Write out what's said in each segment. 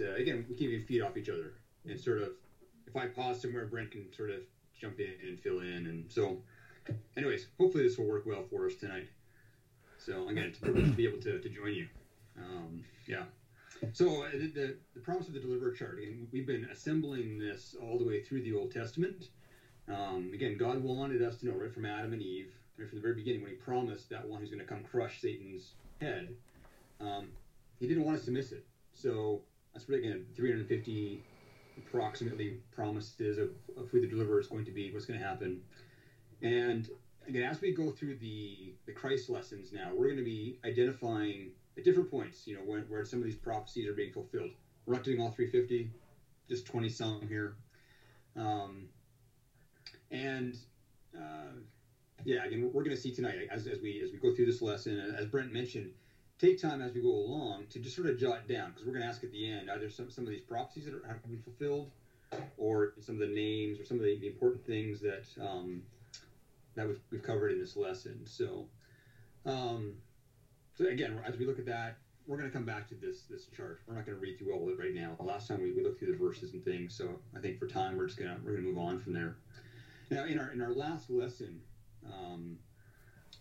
uh, again we keep feed off each other and sort of if I pause somewhere, Brent can sort of jump in and fill in. And so, anyways, hopefully this will work well for us tonight. So I'm going to be able to, to join you. Um, yeah. So uh, the, the, the, promise of the deliverer chart. Again, we've been assembling this all the way through the Old Testament. Um, again, God wanted us to know right from Adam and Eve, right from the very beginning, when He promised that one who's going to come crush Satan's head. Um, he didn't want us to miss it. So that's really again 350 approximately promises of, of who the deliverer is going to be, what's going to happen. And again, as we go through the, the Christ lessons now, we're going to be identifying at different points, you know, when, where some of these prophecies are being fulfilled. We're not doing all 350, just 20 some here. Um, and uh, yeah, again, we're going to see tonight as, as we as we go through this lesson. As Brent mentioned, take time as we go along to just sort of jot down because we're going to ask at the end either some, some of these prophecies that are, have been fulfilled or some of the names or some of the, the important things that um, that we've, we've, covered in this lesson. So, um, so again, as we look at that, we're going to come back to this this chart. We're not going to read through all of it right now. The last time we, we looked through the verses and things, so I think for time we're just gonna we're gonna move on from there. Now, in our in our last lesson, um,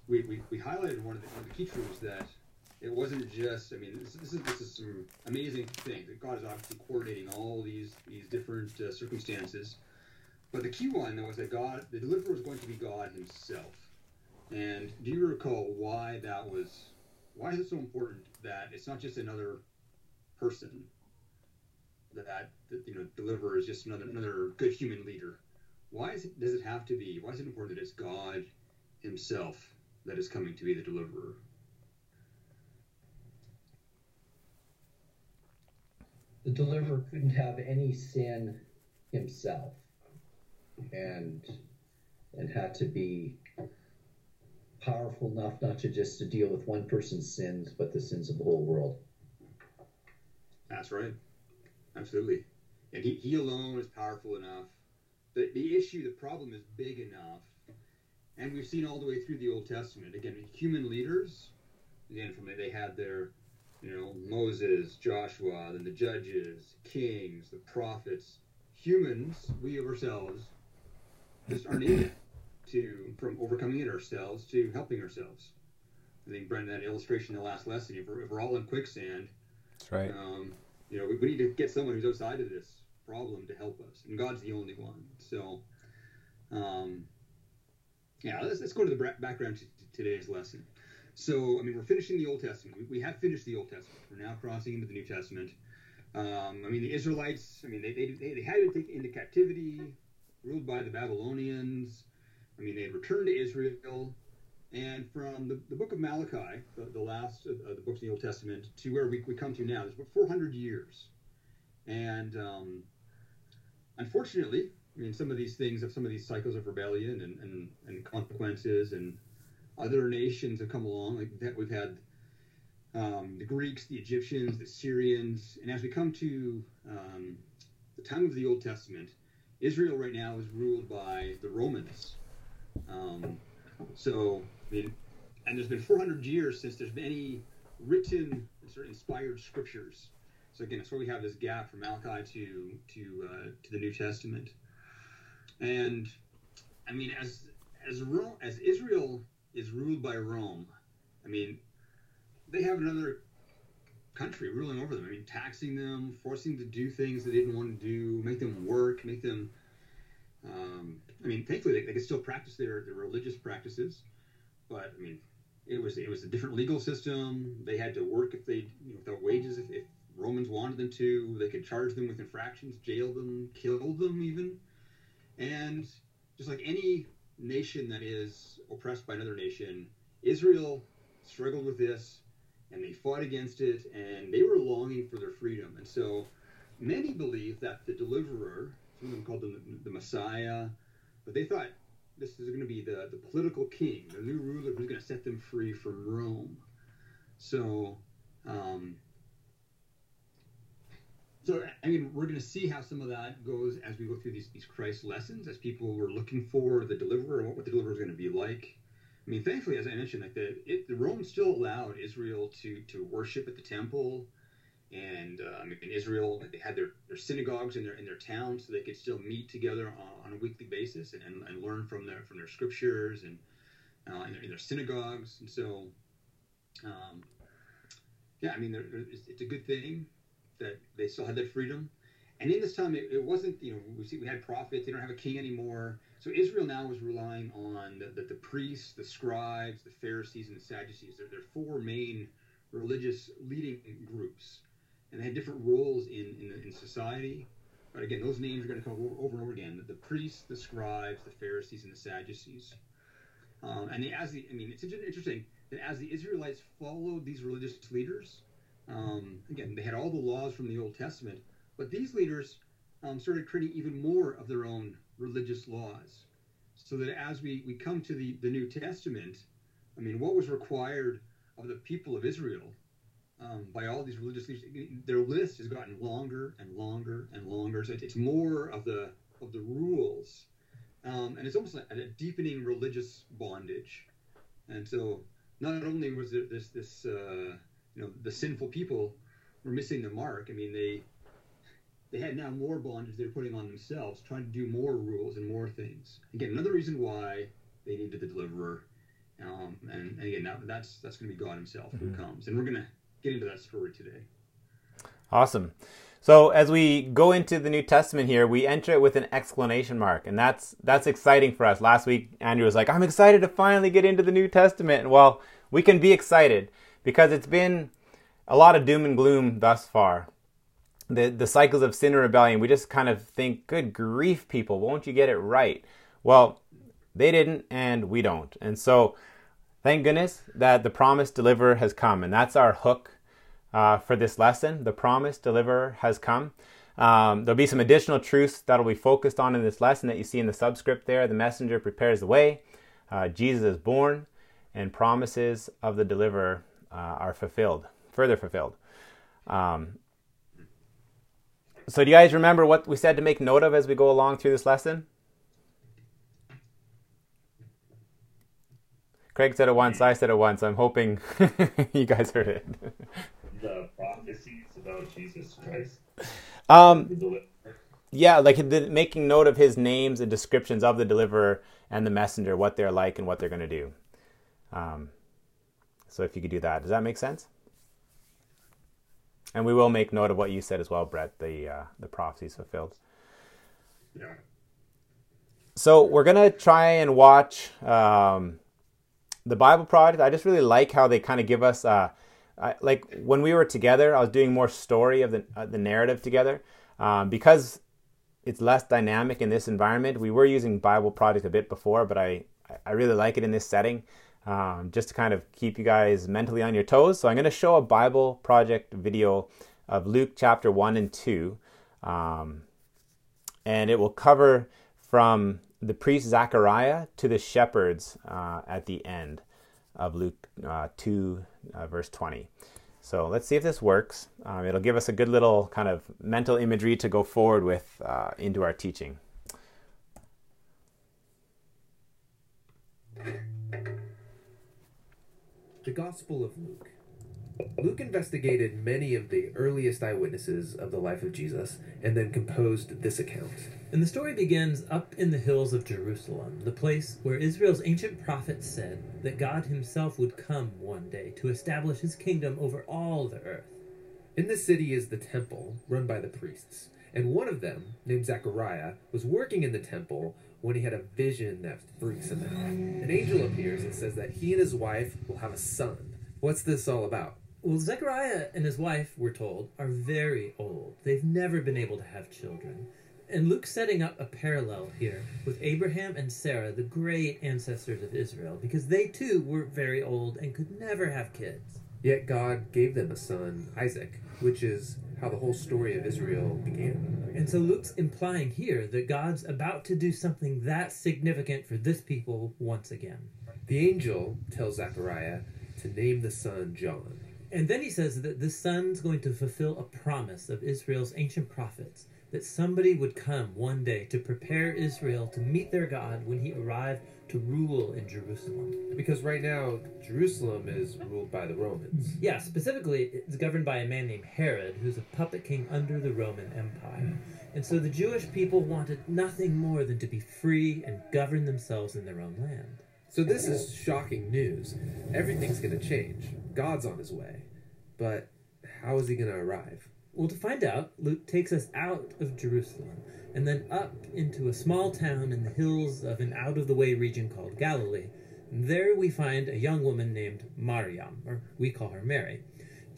we, we, we highlighted one of the, one of the key truths that it wasn't just. I mean, this, this, is this is some amazing thing that God is obviously coordinating all these these different uh, circumstances. But the key one though was that God, the deliverer, was going to be God Himself. And do you recall why that was? Why is it so important that it's not just another person? That, that you know, deliverer is just another another good human leader. Why it, does it have to be? Why is it important that it's God Himself that is coming to be the deliverer? The deliverer couldn't have any sin himself and and had to be powerful enough not to just to deal with one person's sins but the sins of the whole world. That's right. Absolutely. And he, he alone is powerful enough. The, the issue the problem is big enough. And we've seen all the way through the old testament. Again human leaders again from they had their you know, Moses, Joshua, then the judges, kings, the prophets, humans, we of ourselves, just aren't in it to from overcoming it ourselves to helping ourselves. I think Brendan that illustration in the last lesson. If we're, if we're all in quicksand, that's right. Um, you know, we, we, need to get someone who's outside of this problem to help us, and God's the only one. So, um, yeah, let's, let's go to the background to today's lesson. So, I mean, we're finishing the Old Testament. We, we have finished the Old Testament. We're now crossing into the New Testament. Um, I mean, the Israelites, I mean, they, they, they, had been taken into captivity, ruled by the Babylonians. I mean, they had returned to Israel. And from the, the book of Malachi, the, the last of the books in the Old Testament, to where we, we come to now, there's about 400 years. And um, unfortunately, I mean, some of these things, some of these cycles of rebellion and, and, and consequences and other nations have come along. Like that, we've had um, the Greeks, the Egyptians, the Syrians, and as we come to um, the time of the Old Testament, Israel right now is ruled by the Romans. Um, so, I mean, and there's been 400 years since there's been any written, sort of inspired scriptures. So again, that's why we have this gap from Malachi to to uh, to the New Testament. And I mean, as as as Israel is ruled by Rome. I mean, they have another country ruling over them. I mean, taxing them, forcing them to do things they didn't want to do, make them work, make them. Um, I mean, thankfully they, they could still practice their, their religious practices, but I mean, it was it was a different legal system. They had to work if they you know, without wages if, if Romans wanted them to. They could charge them with infractions, jail them, kill them even, and just like any nation that is oppressed by another nation. Israel struggled with this and they fought against it and they were longing for their freedom. And so many believe that the deliverer, some of them called him the, the Messiah, but they thought this is going to be the, the political king, the new ruler who's going to set them free from Rome. So um, so I mean, we're going to see how some of that goes as we go through these these Christ lessons, as people were looking for the deliverer and what the deliverer is going to be like. I mean, thankfully, as I mentioned, like the it, the Romans still allowed Israel to to worship at the temple And mean, in Israel, they had their, their synagogues in their in their towns, so they could still meet together on, on a weekly basis and, and, and, learn from their from their scriptures and uh, in, their, in, their, synagogues. And so, um, yeah, I mean, it's, it's, a good thing that they still had that freedom. And in this time, it, it, wasn't you know we see we had prophets. They don't have a king anymore. So Israel now was relying on the, the, the priests, the scribes, the Pharisees, and the Sadducees. They're, they're four main religious leading groups and they had different roles in, in, in society. But again, those names are going to come over, over and over again: the, the priests, the scribes, the Pharisees, and the Sadducees. Um, and as the, I mean, it's interesting that as the Israelites followed these religious leaders, um, again, they had all the laws from the Old Testament, but these leaders um, started creating even more of their own religious laws. So that as we, we come to the, the New Testament, I mean, what was required of the people of Israel um, by all these religious leaders. Their list has gotten longer and longer and longer. So it's more of the of the rules, um, and it's almost like a deepening religious bondage. And so, not only was there this this uh, you know the sinful people were missing the mark. I mean, they they had now more bondage they're putting on themselves, trying to do more rules and more things. Again, another reason why they needed the deliverer. Um, and, and, again, that, that's that's going to be God Himself mm-hmm. who comes, and we're going to get into that story today. Awesome. So as we go into the New Testament here, we enter it with an exclamation mark, and that's that's exciting for us. Last week, Andrew was like, "I'm excited to finally get into the New Testament." And well, we can be excited because it's been a lot of doom and gloom thus far. The the cycles of sin and rebellion. We just kind of think, "Good grief, people, won't you get it right?" Well, they didn't, and we don't. And so Thank goodness that the promised deliverer has come, and that's our hook uh, for this lesson. The promised deliverer has come. Um, there'll be some additional truths that'll be focused on in this lesson that you see in the subscript there. The messenger prepares the way, uh, Jesus is born, and promises of the deliverer uh, are fulfilled, further fulfilled. Um, so, do you guys remember what we said to make note of as we go along through this lesson? Craig said it once, I said it once. I'm hoping you guys heard it. the prophecies about Jesus Christ. Um, yeah, like the, making note of his names and descriptions of the deliverer and the messenger, what they're like and what they're going to do. Um, so if you could do that, does that make sense? And we will make note of what you said as well, Brett. The uh, the prophecies fulfilled. Yeah. So we're gonna try and watch um, the Bible Project, I just really like how they kind of give us, uh, I, like when we were together, I was doing more story of the uh, the narrative together, um, because it's less dynamic in this environment. We were using Bible Project a bit before, but I I really like it in this setting, um, just to kind of keep you guys mentally on your toes. So I'm going to show a Bible Project video of Luke chapter one and two, um, and it will cover from the priest Zachariah to the shepherds uh, at the end of Luke uh, 2, uh, verse 20. So let's see if this works. Um, it'll give us a good little kind of mental imagery to go forward with uh, into our teaching. The Gospel of Luke. Luke investigated many of the earliest eyewitnesses of the life of Jesus and then composed this account. And the story begins up in the hills of Jerusalem, the place where Israel's ancient prophets said that God himself would come one day to establish his kingdom over all the earth. In the city is the temple, run by the priests, and one of them, named Zechariah, was working in the temple when he had a vision that freaks him out. An angel appears and says that he and his wife will have a son. What's this all about? Well, Zechariah and his wife, we're told, are very old. They've never been able to have children. And Luke's setting up a parallel here with Abraham and Sarah, the great ancestors of Israel, because they too were very old and could never have kids. Yet God gave them a son, Isaac, which is how the whole story of Israel began. And so Luke's implying here that God's about to do something that significant for this people once again. The angel tells Zechariah to name the son John. And then he says that the son's going to fulfill a promise of Israel's ancient prophets that somebody would come one day to prepare Israel to meet their God when he arrived to rule in Jerusalem. Because right now, Jerusalem is ruled by the Romans. Yeah, specifically, it's governed by a man named Herod, who's a puppet king under the Roman Empire. And so the Jewish people wanted nothing more than to be free and govern themselves in their own land. So this is shocking news. Everything's going to change. God's on his way. But how is he going to arrive? Well, to find out, Luke takes us out of Jerusalem and then up into a small town in the hills of an out of the way region called Galilee. And there we find a young woman named Mariam, or we call her Mary.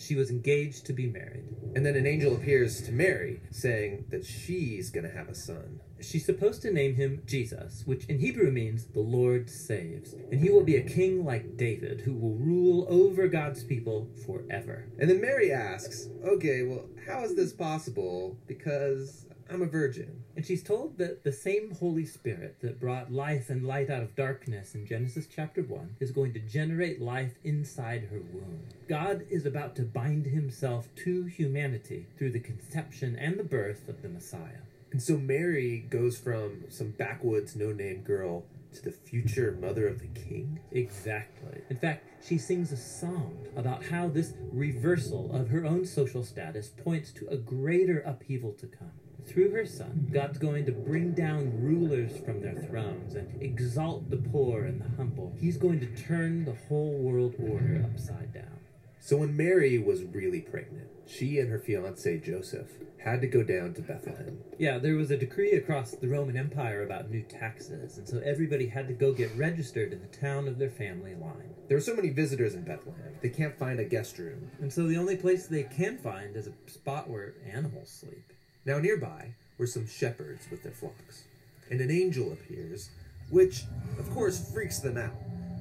She was engaged to be married. And then an angel appears to Mary, saying that she's going to have a son. She's supposed to name him Jesus, which in Hebrew means the Lord saves. And he will be a king like David, who will rule over God's people forever. And then Mary asks, okay, well, how is this possible? Because I'm a virgin. And she's told that the same Holy Spirit that brought life and light out of darkness in Genesis chapter 1 is going to generate life inside her womb. God is about to bind himself to humanity through the conception and the birth of the Messiah. And so Mary goes from some backwoods, no name girl to the future mother of the king? Exactly. In fact, she sings a song about how this reversal of her own social status points to a greater upheaval to come. Through her son, God's going to bring down rulers from their thrones and exalt the poor and the humble. He's going to turn the whole world order upside down. So when Mary was really pregnant, she and her fiance Joseph had to go down to Bethlehem. Yeah, there was a decree across the Roman Empire about new taxes, and so everybody had to go get registered in the town of their family line. There are so many visitors in Bethlehem, they can't find a guest room. And so the only place they can find is a spot where animals sleep. Now nearby were some shepherds with their flocks, and an angel appears, which of course freaks them out.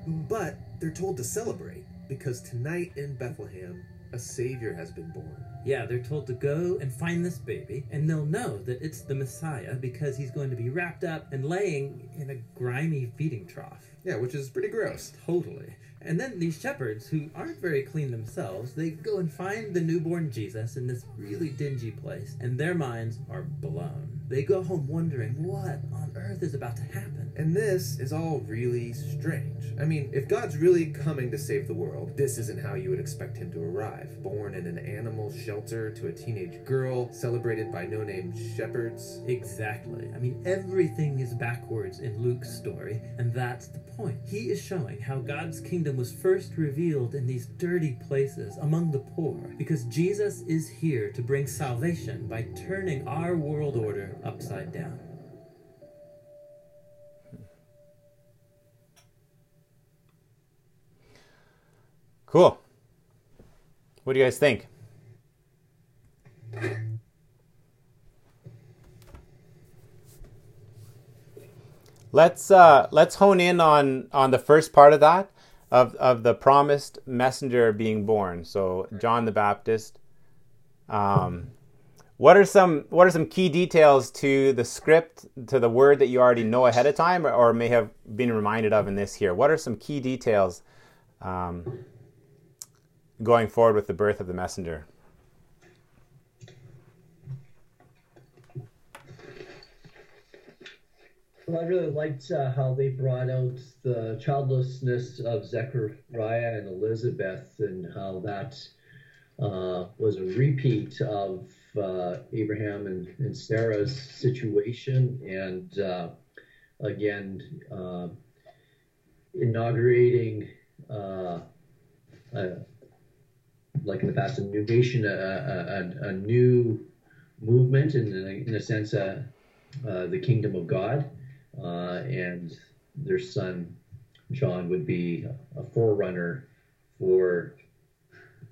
But they're told to celebrate because tonight in Bethlehem a savior has been born. Yeah, they're told to go and find this baby, and they'll know that it's the Messiah because he's going to be wrapped up and laying in a grimy feeding trough. Yeah, which is pretty gross. Totally. And then these shepherds, who aren't very clean themselves, they go and find the newborn Jesus in this really dingy place, and their minds are blown. They go home wondering what on earth is about to happen. And this is all really strange. I mean, if God's really coming to save the world, this isn't how you would expect him to arrive. Born in an animal shelter to a teenage girl, celebrated by no name shepherds. Exactly. I mean, everything is backwards in Luke's story, and that's the point. He is showing how God's kingdom was first revealed in these dirty places among the poor, because Jesus is here to bring salvation by turning our world order upside down. Cool. What do you guys think? Let's uh, let's hone in on on the first part of that of of the promised messenger being born. So John the Baptist. Um, what are some what are some key details to the script to the word that you already know ahead of time or, or may have been reminded of in this here? What are some key details um, going forward with the birth of the messenger? Well, I really liked uh, how they brought out the childlessness of Zechariah and Elizabeth and how that uh, was a repeat of uh, Abraham and, and, Sarah's situation. And uh, again, uh, inaugurating, uh, like in the past, a new nation, a, a, a new movement, and in, in a sense, the kingdom of God and their son John would be a forerunner for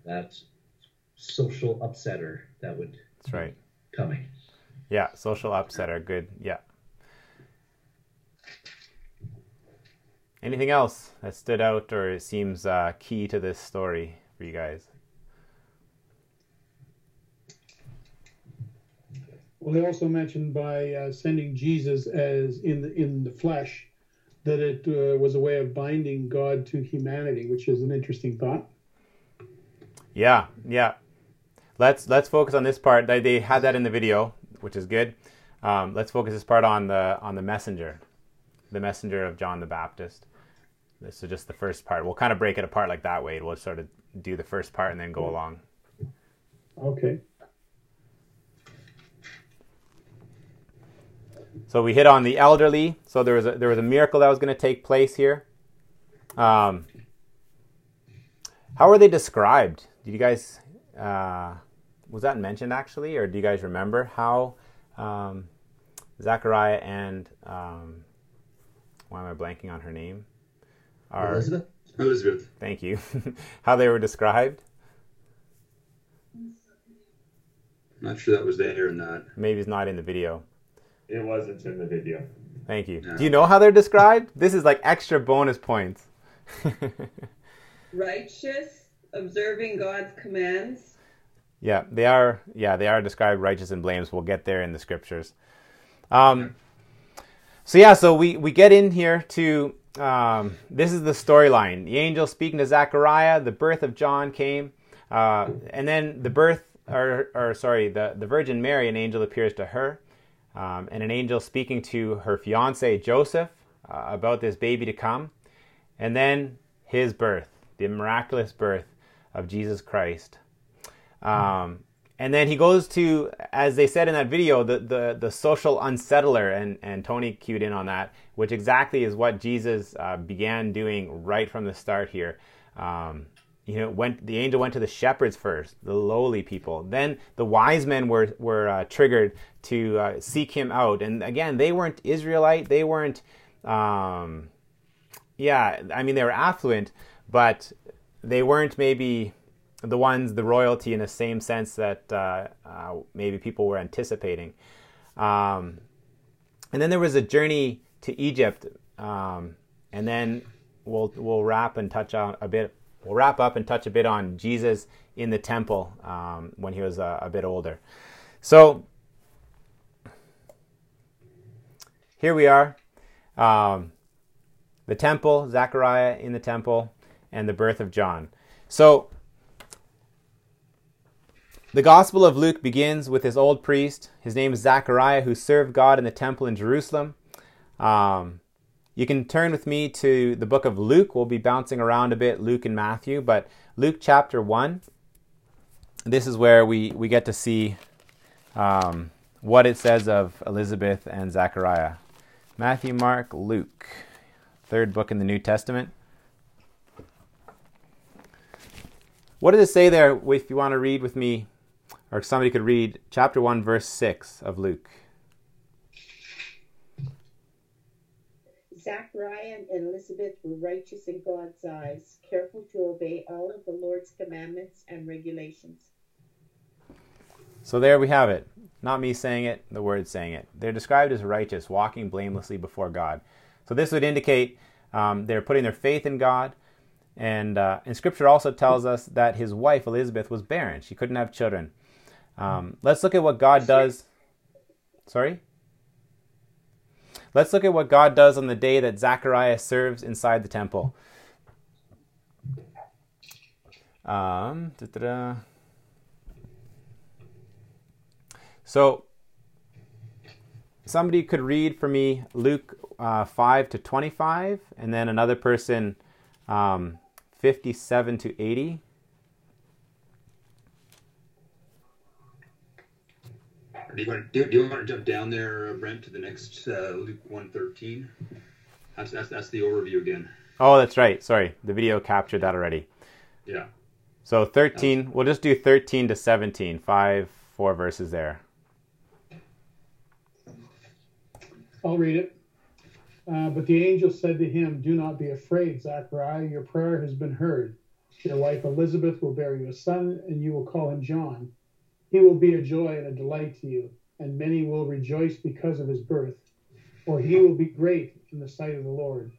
that social upsetter that would that's right coming yeah social upsetter good yeah anything else that stood out or seems uh, key to this story for you guys Well, they also mentioned by uh, sending Jesus as in the in the flesh that it uh, was a way of binding God to humanity, which is an interesting thought. Yeah, yeah. Let's let's focus on this part. They, they had that in the video, which is good. Um, let's focus this part on the on the messenger, the messenger of John the Baptist. This is just the first part. We'll kind of break it apart like that way. We'll sort of do the first part and then go along. Okay. So we hit on the elderly. So there was a, there was a miracle that was going to take place here. Um, how were they described? Did you guys uh, was that mentioned actually, or do you guys remember how um, Zachariah and um, why am I blanking on her name? Are, Elizabeth? Elizabeth. Thank you. how they were described? Not sure that was there or not. Maybe it's not in the video. It wasn't in the video. Thank you. No. Do you know how they're described? This is like extra bonus points. Righteous, observing God's commands. Yeah, they are. Yeah, they are described righteous and blameless. We'll get there in the scriptures. Um, so yeah, so we we get in here to um, this is the storyline. The angel speaking to Zechariah. The birth of John came, uh, and then the birth, or or sorry, the the Virgin Mary. An angel appears to her, um, and an angel speaking to her fiance Joseph uh, about this baby to come, and then his birth, the miraculous birth of Jesus Christ. Um, and then he goes to, as they said in that video, the, the, the social unsettler, and, and Tony cued in on that, which exactly is what Jesus uh, began doing right from the start here. Um, you know, went the angel went to the shepherds first, the lowly people. Then the wise men were were uh, triggered to uh, seek him out, and again, they weren't Israelite, they weren't. Um, yeah, I mean, they were affluent, but they weren't maybe the ones, the royalty in the same sense that uh, uh, maybe people were anticipating. Um, and then there was a journey to Egypt, um, and then we'll we'll wrap and touch on a bit. We'll wrap up and touch a bit on Jesus in the temple um, when he was a, a bit older. So here we are, um, the temple, Zechariah in the temple, and the birth of John. So the Gospel of Luke begins with his old priest. His name is Zachariah, who served God in the temple in Jerusalem. Um, you can turn with me to the book of Luke. We'll be bouncing around a bit, Luke and Matthew, but Luke chapter 1. This is where we, we get to see um, what it says of Elizabeth and Zachariah. Matthew, Mark, Luke, third book in the New Testament. What does it say there if you want to read with me or somebody could read chapter 1, verse 6 of Luke. Zachariah and Elizabeth were righteous in God's eyes, careful to obey all of the Lord's commandments and regulations. So there we have it. Not me saying it, the word saying it. They're described as righteous, walking blamelessly before God. So this would indicate um, they're putting their faith in God. And, uh, and Scripture also tells us that his wife Elizabeth was barren; she couldn't have children. Um, let's look at what God does. Sorry? Let's look at what God does on the day that Zechariah serves inside the temple. Um. So, somebody could read for me Luke uh, 5 to 25, and then another person um, 57 to 80. Do you, want, do, do you want to jump down there, uh, Brent, to the next uh, Luke one thirteen? That's, that's that's the overview again. Oh, that's right. Sorry, the video captured that already. Yeah. So 13, we'll just do 13 to 17, five, four verses there. I'll read it. Uh, but the angel said to him, Do not be afraid, Zachariah. Your prayer has been heard. Your wife Elizabeth will bear you a son, and you will call him John. He will be a joy and a delight to you, and many will rejoice because of his birth. For he will be great in the sight of the Lord.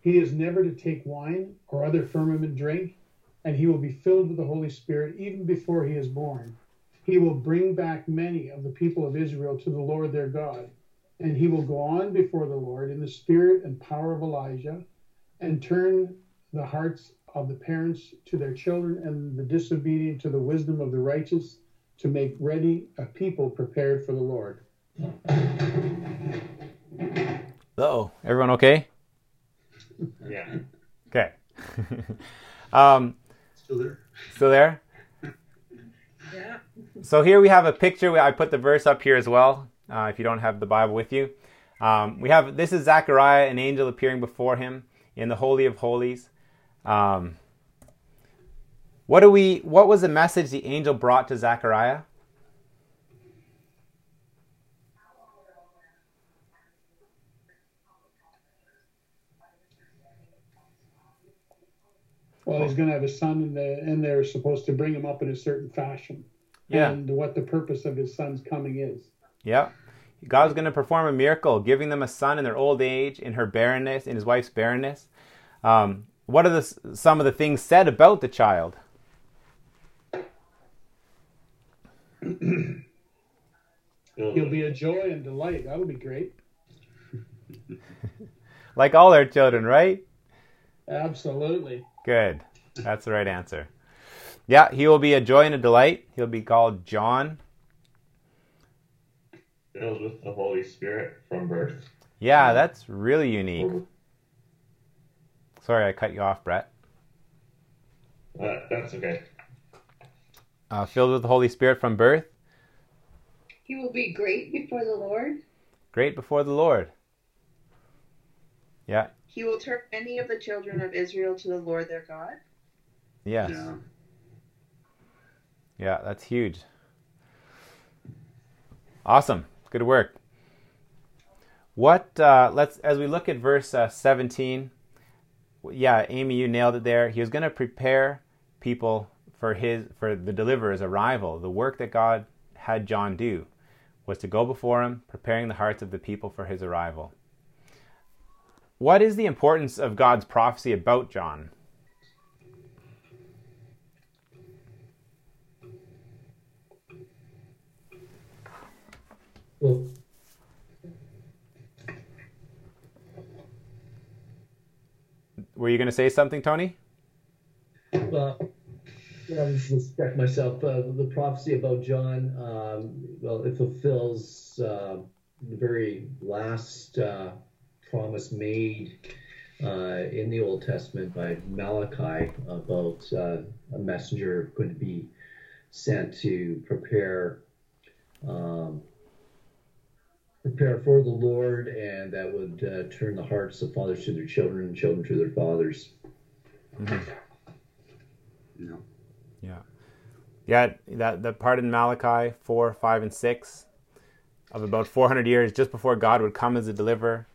He is never to take wine or other fermented drink, and he will be filled with the Holy Spirit even before he is born. He will bring back many of the people of Israel to the Lord their God and he will go on before the Lord in the spirit and power of Elijah and turn the hearts of the parents to their children, and the disobedient to the wisdom of the righteous, to make ready a people prepared for the Lord. oh, everyone okay? Yeah. Okay. um, Still there. still there? Yeah. So here we have a picture. I put the verse up here as well. Uh, if you don't have the Bible with you, um, we have this is Zechariah, an angel appearing before him in the holy of holies. Um, what do we? What was the message the angel brought to Zechariah? Well, he's going to have a son, and, the, and they're supposed to bring him up in a certain fashion. Yeah. And what the purpose of his son's coming is. Yeah. God's going to perform a miracle, giving them a son in their old age, in her barrenness, in his wife's barrenness. Um, what are the, some of the things said about the child? He'll be a joy and delight. That would be great. Like all our children, right? Absolutely. Good. That's the right answer. Yeah, he will be a joy and a delight. He'll be called John. Filled with the Holy Spirit from birth. Yeah, that's really unique. Sorry, I cut you off, Brett. Uh, that's okay. Uh, filled with the Holy Spirit from birth. He will be great before the Lord. Great before the Lord. Yeah, He will turn many of the children of Israel to the Lord their God. yes. Yeah. Yeah, that's huge. Awesome. Good work. What uh, let's as we look at verse uh, 17. Yeah, Amy, you nailed it there. He was going to prepare people for his for the deliverer's arrival. The work that God had John do was to go before him, preparing the hearts of the people for his arrival. What is the importance of God's prophecy about John? Well, Were you going to say something, Tony? well, I just check myself. Uh, the prophecy about John, um, well, it fulfills uh, the very last uh, promise made uh, in the Old Testament by Malachi about uh, a messenger going to be sent to prepare. Um, prepare for the Lord, and that would uh, turn the hearts of fathers to their children, and children to their fathers. No. Yeah. Yeah, that, that part in Malachi 4, 5, and 6 of about 400 years just before God would come as a deliverer,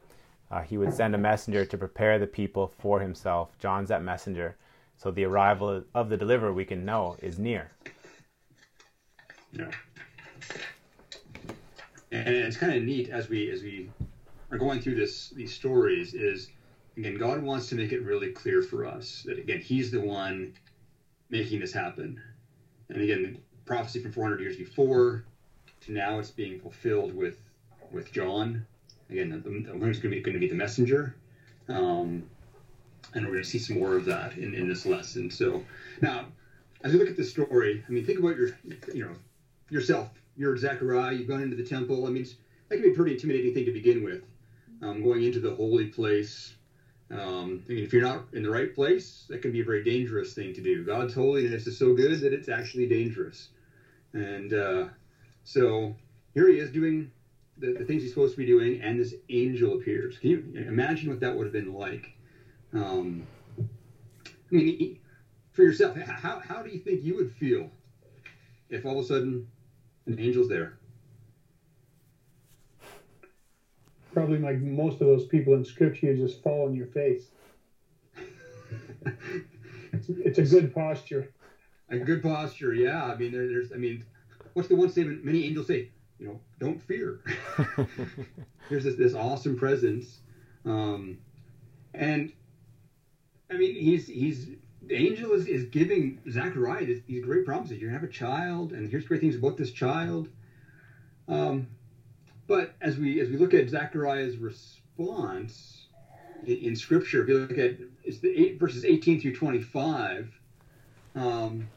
uh, he would send a messenger to prepare the people for himself. John's that messenger. So the arrival of the deliverer we can know is near. Yeah. And it's kind of neat as we as we are going through this these stories is again God wants to make it really clear for us that again He's the one making this happen. And again, prophecy from 400 years before to now it's being fulfilled with with John. Again, the, the who's going to be going to be the messenger. Um, and we're going to see some more of that in, in this lesson. So now, as we look at this story, I mean, think about your, you know, yourself. You're Zechariah. You've gone into the temple. I mean, that can be a pretty intimidating thing to begin with. Um, going into the holy place. Um, if you're not in the right place, that can be a very dangerous thing to do. God's holiness is so good that it's actually dangerous. And uh, so here he is doing the, the things he's supposed to be doing, and this angel appears. Can you imagine what that would have been like? Um, I mean, for yourself, how, how do you think you would feel if all of a sudden an angel's there? Probably like most of those people in scripture, you just fall on your face. it's, it's a good posture. A good posture, yeah. I mean, there, there's, I mean, what's the one statement many angels say? You know, don't fear. there's this, this awesome presence, um, and I mean, he's he's the angel is, is giving Zachariah these great promises. You're gonna have a child, and here's great things about this child. Um, but as we as we look at Zachariah's response, in, in Scripture. If you look at it's the eight verses 18 through 25. Um,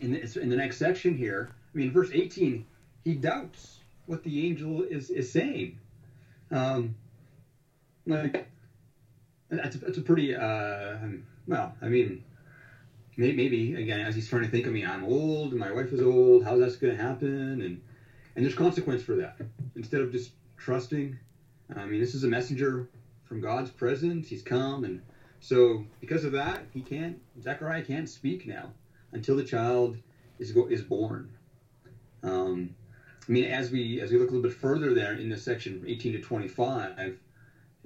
in the, in the next section here, I mean, verse 18, he doubts what the angel is is saying. Um, like that's a, that's a pretty uh, well, I mean, maybe, again as he's trying to think. I mean, I'm old, my wife is old. How's that going to happen? And and there's consequence for that. Instead of just trusting, I mean, this is a messenger from God's presence. He's come, and so because of that, he can't. Zechariah can't speak now until the child is is born. Um, I mean, as we as we look a little bit further there in this section, 18 to 25,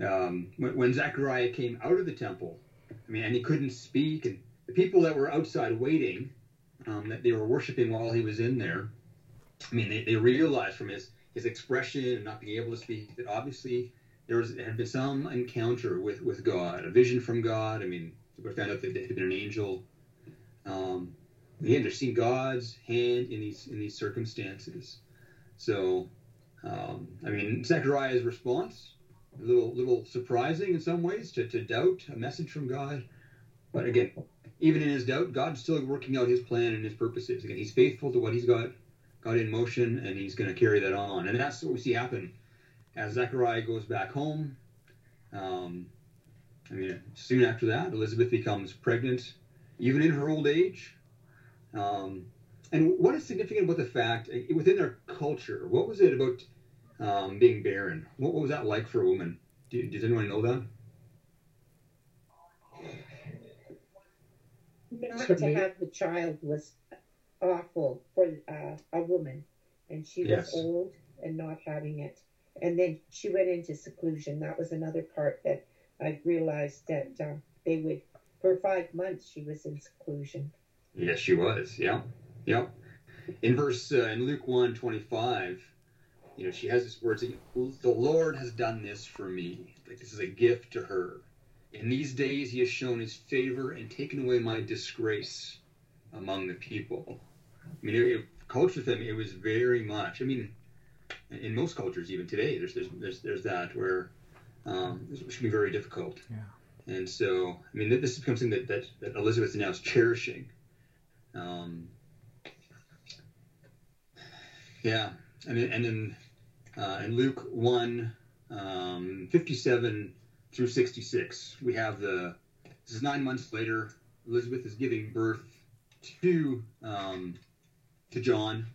um, when, when Zechariah came out of the temple, I mean, and he couldn't speak, and the people that were outside waiting, um, that they were worshiping while he was in there, I mean, they, they realized from his his expression and not being able to speak that obviously there was there had been some encounter with with God, a vision from God. I mean, we found out that it had been an angel. Um, again, they're seeing God's hand in these in these circumstances. So, um, I mean, Zechariah's response a little little surprising in some ways to, to doubt a message from God, but again, even in his doubt, God's still working out His plan and His purposes. Again, He's faithful to what He's got got in motion, and He's going to carry that on. And that's what we see happen as Zechariah goes back home. Um, I mean, soon after that, Elizabeth becomes pregnant, even in her old age. Um, and what is significant about the fact eh, within their culture? What was it about um, being barren? What, what, was that like for a woman? Do, does anyone know that? Not to have the child was awful for uh, a woman, and she was old and not having it. And then she went into seclusion. That was another part that I realized that uh, they would, for five months, she was in seclusion. Yes, she was. Yeah. Yep. In verse uh, in Luke 1 25, you know, she has this word saying, The Lord has done this for me. Like this is a gift to her. In these days he has shown his favor and taken away my disgrace among the people. I mean, it, it, with them, it was very much. I mean, in most cultures, even today, there's there's there's, there's that where um, it can be very difficult. Yeah. And so, I mean, this becomes something that, that, that Elizabeth now is cherishing. Um, yeah, and then, and then uh, in Luke 1, um, 57 through 66, we have the, this is nine months later, Elizabeth is giving birth to, um, to John.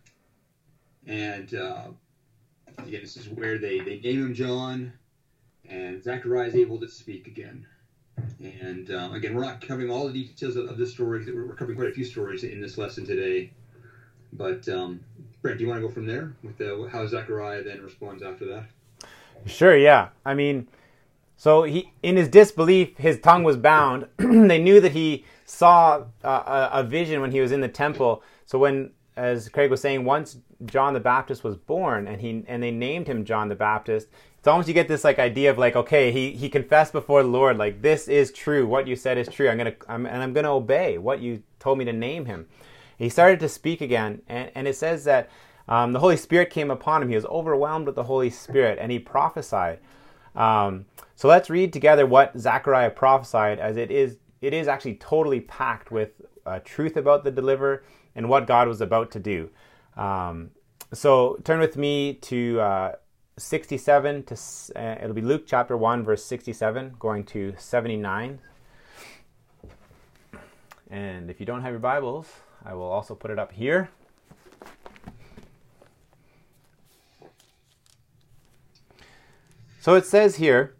And uh, again, this is where they, they name him John, and Zachariah is able to speak again. And uh, again, we're not covering all the details of, of this story. We're covering quite a few stories in this lesson today. But um, Brent, do you want to go from there with the, how Zechariah then responds after that? Sure. Yeah. I mean, so he in his disbelief, his tongue was bound. they knew that he saw a, a vision when he was in the temple. So when, as Craig was saying, once John the Baptist was born, and he and they named him John the Baptist. It's almost you get this like idea of like, okay, he he confessed before the Lord, like this is true. What you said is true. I'm gonna I'm, and I'm gonna obey what you told me to name him. He started to speak again, and, and it says that um, the Holy Spirit came upon him. He was overwhelmed with the Holy Spirit, and he prophesied. Um, so let's read together what Zechariah prophesied, as it is it is actually totally packed with uh, truth about the deliverer and what God was about to do. Um, so turn with me to uh, 67 to uh, it'll be Luke chapter 1 verse 67 going to 79. And if you don't have your Bibles, I will also put it up here. So it says here,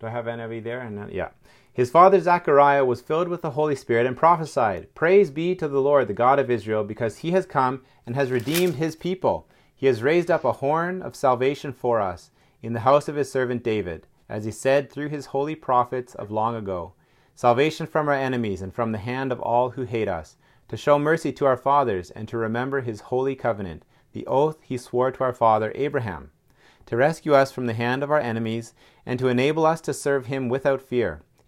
do I have NIV there? And yeah. His father Zechariah was filled with the Holy Spirit and prophesied, Praise be to the Lord, the God of Israel, because he has come and has redeemed his people. He has raised up a horn of salvation for us in the house of his servant David, as he said through his holy prophets of long ago salvation from our enemies and from the hand of all who hate us, to show mercy to our fathers and to remember his holy covenant, the oath he swore to our father Abraham, to rescue us from the hand of our enemies and to enable us to serve him without fear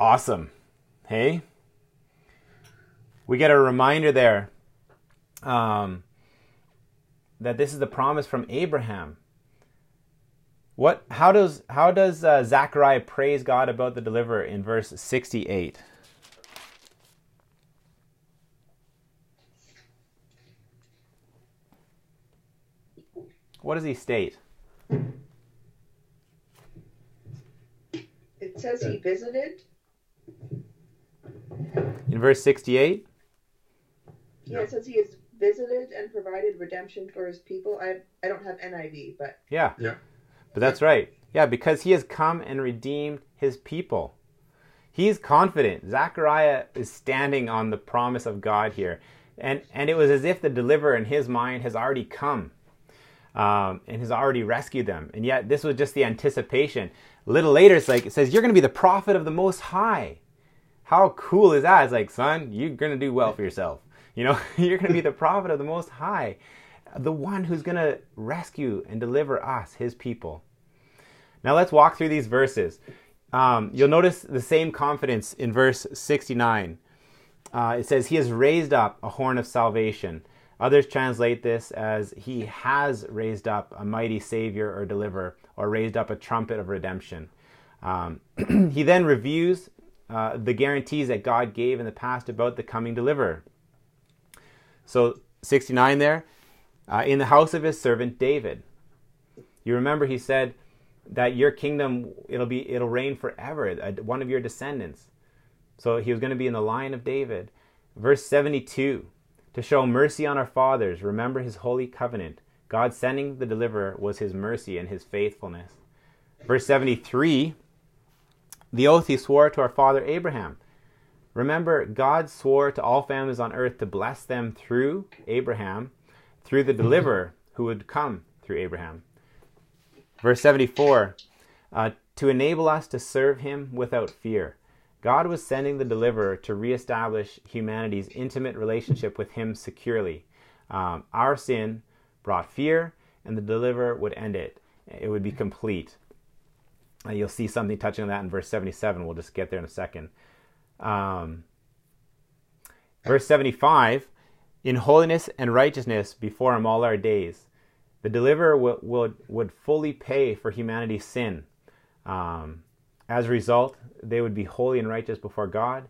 Awesome. Hey? We get a reminder there um, that this is the promise from Abraham what? How does how does uh, Zechariah praise God about the deliverer in verse sixty-eight? What does he state? It says he visited. In verse sixty-eight. Yeah, it says he has visited and provided redemption for his people. I I don't have NIV, but yeah, yeah. But that's right. Yeah, because he has come and redeemed his people. He's confident. Zechariah is standing on the promise of God here. And, and it was as if the deliverer in his mind has already come um, and has already rescued them. And yet, this was just the anticipation. Little later, it's like, it says, You're going to be the prophet of the Most High. How cool is that? It's like, son, you're going to do well for yourself. You know, you're going to be the prophet of the Most High the one who's going to rescue and deliver us, his people. Now let's walk through these verses. Um, you'll notice the same confidence in verse 69. Uh, it says, He has raised up a horn of salvation. Others translate this as He has raised up a mighty Savior or deliverer, or raised up a trumpet of redemption. Um, he then reviews uh, the guarantees that God gave in the past about the coming deliverer. So, 69 there, uh, in the house of his servant David. You remember he said that your kingdom it'll be it'll reign forever, one of your descendants. So he was going to be in the line of David. Verse 72 to show mercy on our fathers, remember his holy covenant. God sending the deliverer was his mercy and his faithfulness. Verse 73 the oath he swore to our father Abraham. Remember, God swore to all families on earth to bless them through Abraham through the deliverer who would come through Abraham. Verse 74 uh, to enable us to serve him without fear. God was sending the deliverer to reestablish humanity's intimate relationship with him securely. Um, our sin brought fear, and the deliverer would end it. It would be complete. Uh, you'll see something touching on that in verse 77. We'll just get there in a second. Um, verse 75 in holiness and righteousness before him all our days. The deliverer would, would, would fully pay for humanity's sin. Um, as a result, they would be holy and righteous before God.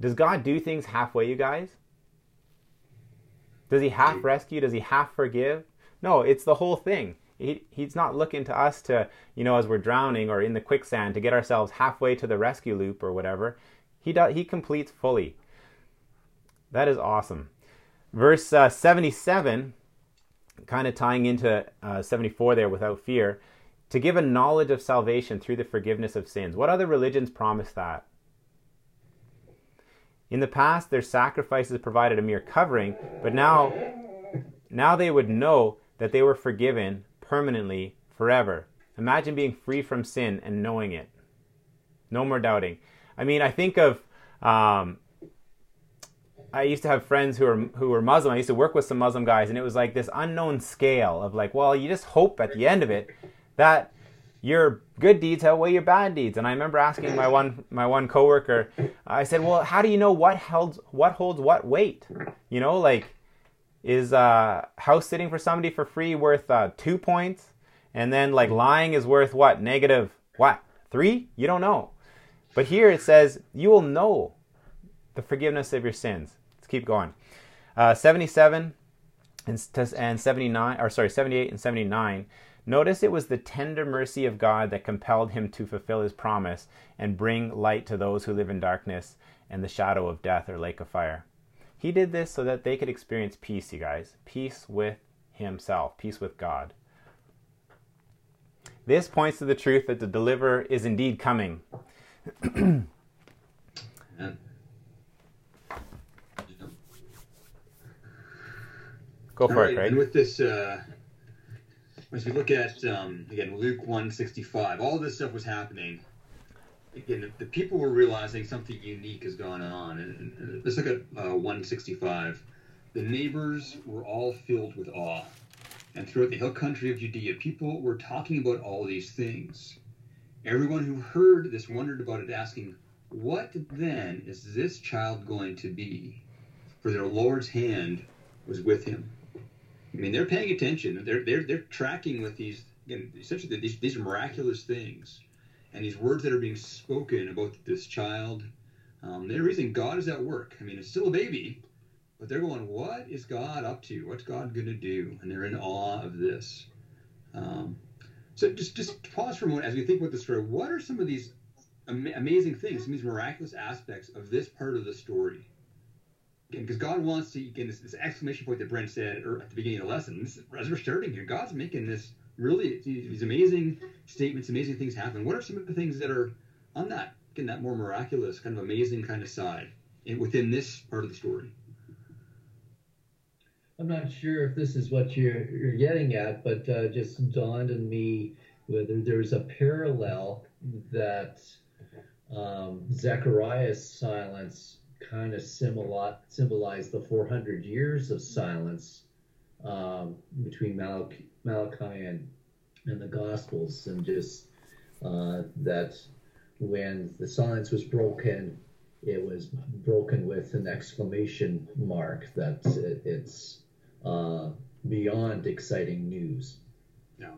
Does God do things halfway, you guys? Does he half rescue? Does he half forgive? No, it's the whole thing. He, he's not looking to us to, you know, as we're drowning or in the quicksand to get ourselves halfway to the rescue loop or whatever. He does, he completes fully. That is awesome. Verse uh, 77, kind of tying into uh, 74 there without fear, to give a knowledge of salvation through the forgiveness of sins. What other religions promise that? In the past, their sacrifices provided a mere covering, but now, now they would know that they were forgiven permanently forever. Imagine being free from sin and knowing it. No more doubting. I mean, I think of um, I used to have friends who were who were Muslim. I used to work with some Muslim guys, and it was like this unknown scale of like, well, you just hope at the end of it that your good deeds outweigh your bad deeds. And I remember asking my one my one coworker, I said, well, how do you know what holds what holds what weight? You know, like is uh, house sitting for somebody for free worth uh, two points, and then like lying is worth what negative what three? You don't know. But here it says you will know the forgiveness of your sins Let's keep going. Uh, 77 and, and 79, or sorry, 78 and 79. Notice it was the tender mercy of God that compelled him to fulfill his promise and bring light to those who live in darkness and the shadow of death or lake of fire. He did this so that they could experience peace, you guys. Peace with himself, peace with God. This points to the truth that the deliverer is indeed coming. Go for right, it, Craig. And with this, uh, as we look at um, again Luke one sixty five, all this stuff was happening. Again, the, people were realizing something unique is going on. And, and let's look at uh, one sixty five. The neighbors were all filled with awe, and throughout the hill country of Judea, people were talking about all these things. Everyone who heard this wondered about it, asking, "What then is this child going to be?" For their Lord's hand was with him. I mean, they're paying attention. They're they're they're tracking with these again, essentially these these miraculous things, and these words that are being spoken about this child. Um, they're reasoning God is at work. I mean, it's still a baby, but they're going, "What is God up to? What's God going to do?" And they're in awe of this. Um, so just just pause for a moment as we think about the story. What are some of these am- amazing things, some of these miraculous aspects of this part of the story? because God wants to, again, this, this, exclamation point that Brent said at the beginning of the lesson, this, as we're starting here, God's making this really, these amazing statements, amazing things happen. What are some of the things that are on that, in that more miraculous, kind of amazing kind of side in, within this part of the story? I'm not sure if this is what you're, you're getting at, but uh, just dawned on me whether there's a parallel that um, Zechariah's silence kind of symbolized the 400 years of silence um, between Malachi, Malachi and, and the Gospels, and just uh, that when the silence was broken, it was broken with an exclamation mark that it, it's uh, beyond exciting news. No.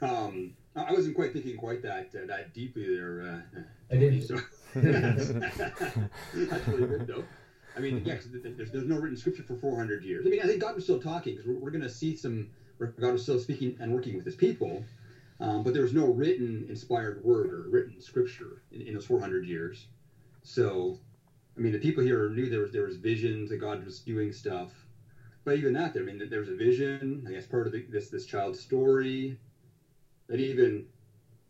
Um, I wasn't quite thinking quite that uh, that deeply there. Uh, I didn't. So. That's really good, though. I mean, yeah, there's, there's no written scripture for 400 years. I mean, I think God was still talking because we're, we're going to see some. God was still speaking and working with His people, um, but there was no written inspired word or written scripture in, in those 400 years. So, I mean, the people here knew there was there was visions that God was doing stuff, but even that, I mean, there was a vision. I guess part of the, this this child's story. That even,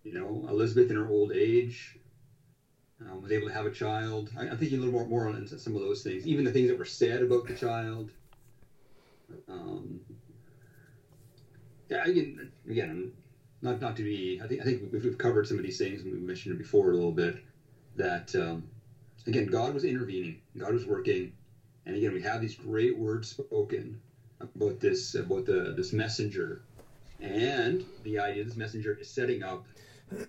you know, Elizabeth in her old age uh, was able to have a child. I, am thinking a little more, more on some of those things, even the things that were said about the child. Um, yeah, again, again, not not to be. I think I think we've, covered some of these things, and we mentioned it before a little bit. That um, again, God was intervening, God was working, and again, we have these great words spoken about this about the this messenger, and the idea this messenger is setting up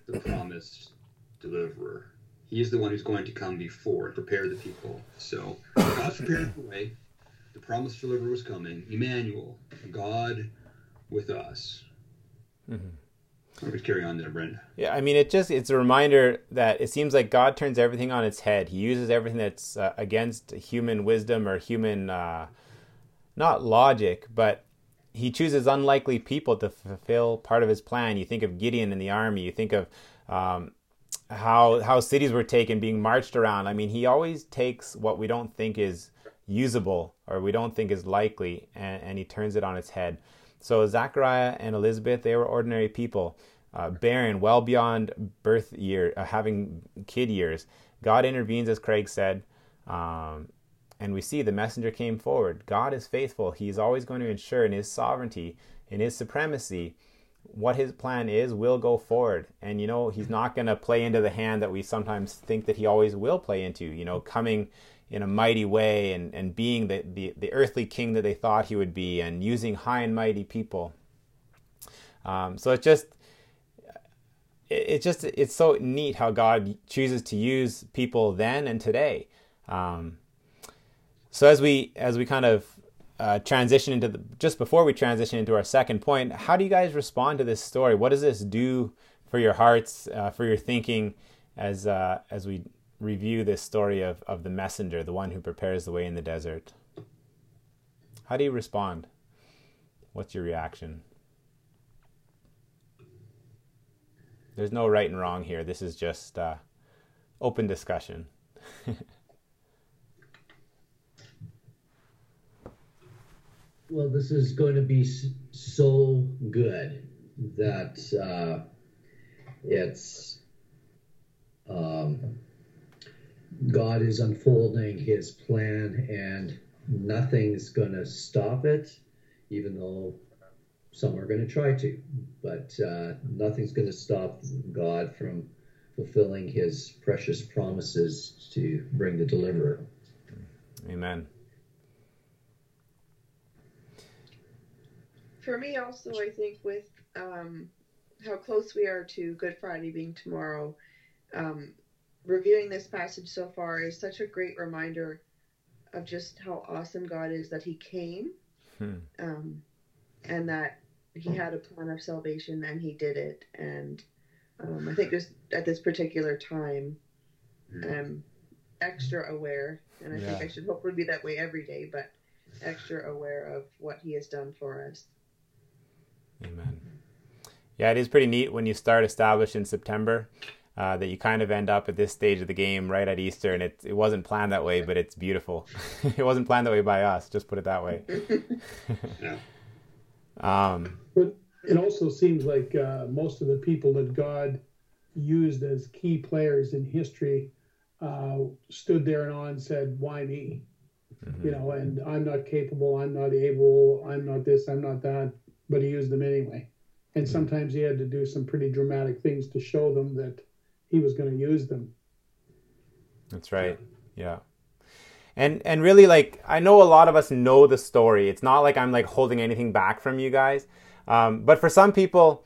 the promised deliverer. He is the one who's going to come before and prepare the people. So God's prepared the way. The promised deliverer was coming. Emmanuel, God with us. Mm-hmm. we carry on there, Brent. Yeah, I mean, it just it's a reminder that it seems like God turns everything on its head. He uses everything that's uh, against human wisdom or human, uh, not logic, but he chooses unlikely people to fulfill part of his plan. You think of Gideon in the army. You think of um, how how cities were taken, being marched around. I mean, he always takes what we don't think is usable or we don't think is likely, and, and he turns it on its head. So Zechariah and Elizabeth, they were ordinary people, uh, barren, well beyond birth year, uh, having kid years. God intervenes, as Craig said, um, and we see the messenger came forward. God is faithful; He is always going to ensure in His sovereignty, in His supremacy, what his plan is will go forward. And, you know, he's not going to play into the hand that we sometimes think that he always will play into, you know, coming in a mighty way and, and being the, the, the earthly king that they thought he would be and using high and mighty people. Um, so it's just, it's just, it's so neat how God chooses to use people then and today. Um, so as we, as we kind of uh, transition into the, just before we transition into our second point, how do you guys respond to this story? What does this do for your hearts, uh, for your thinking, as uh, as we review this story of of the messenger, the one who prepares the way in the desert? How do you respond? What's your reaction? There's no right and wrong here. This is just uh, open discussion. well, this is going to be so good that uh, it's um, God is unfolding His plan, and nothing's going to stop it, even though some are going to try to, but uh, nothing's going to stop God from fulfilling His precious promises to bring the deliverer. Amen. For me, also, I think with um, how close we are to Good Friday being tomorrow, um, reviewing this passage so far is such a great reminder of just how awesome God is that He came, hmm. um, and that He had a plan of salvation and He did it. And um, I think just at this particular time, hmm. I'm extra aware, and I yeah. think I should hopefully be that way every day, but extra aware of what He has done for us. Amen. Yeah, it is pretty neat when you start established in September uh, that you kind of end up at this stage of the game right at Easter, and it it wasn't planned that way, but it's beautiful. it wasn't planned that way by us. Just put it that way. yeah. Um, but it also seems like uh, most of the people that God used as key players in history uh, stood there and on and said, "Why me?" Mm-hmm. You know, and I'm not capable. I'm not able. I'm not this. I'm not that. But He used them anyway. And mm-hmm. sometimes He had to do some pretty dramatic things to show them that he was going to use them. That's right. Yeah. And and really like I know a lot of us know the story. It's not like I'm like holding anything back from you guys. Um, but for some people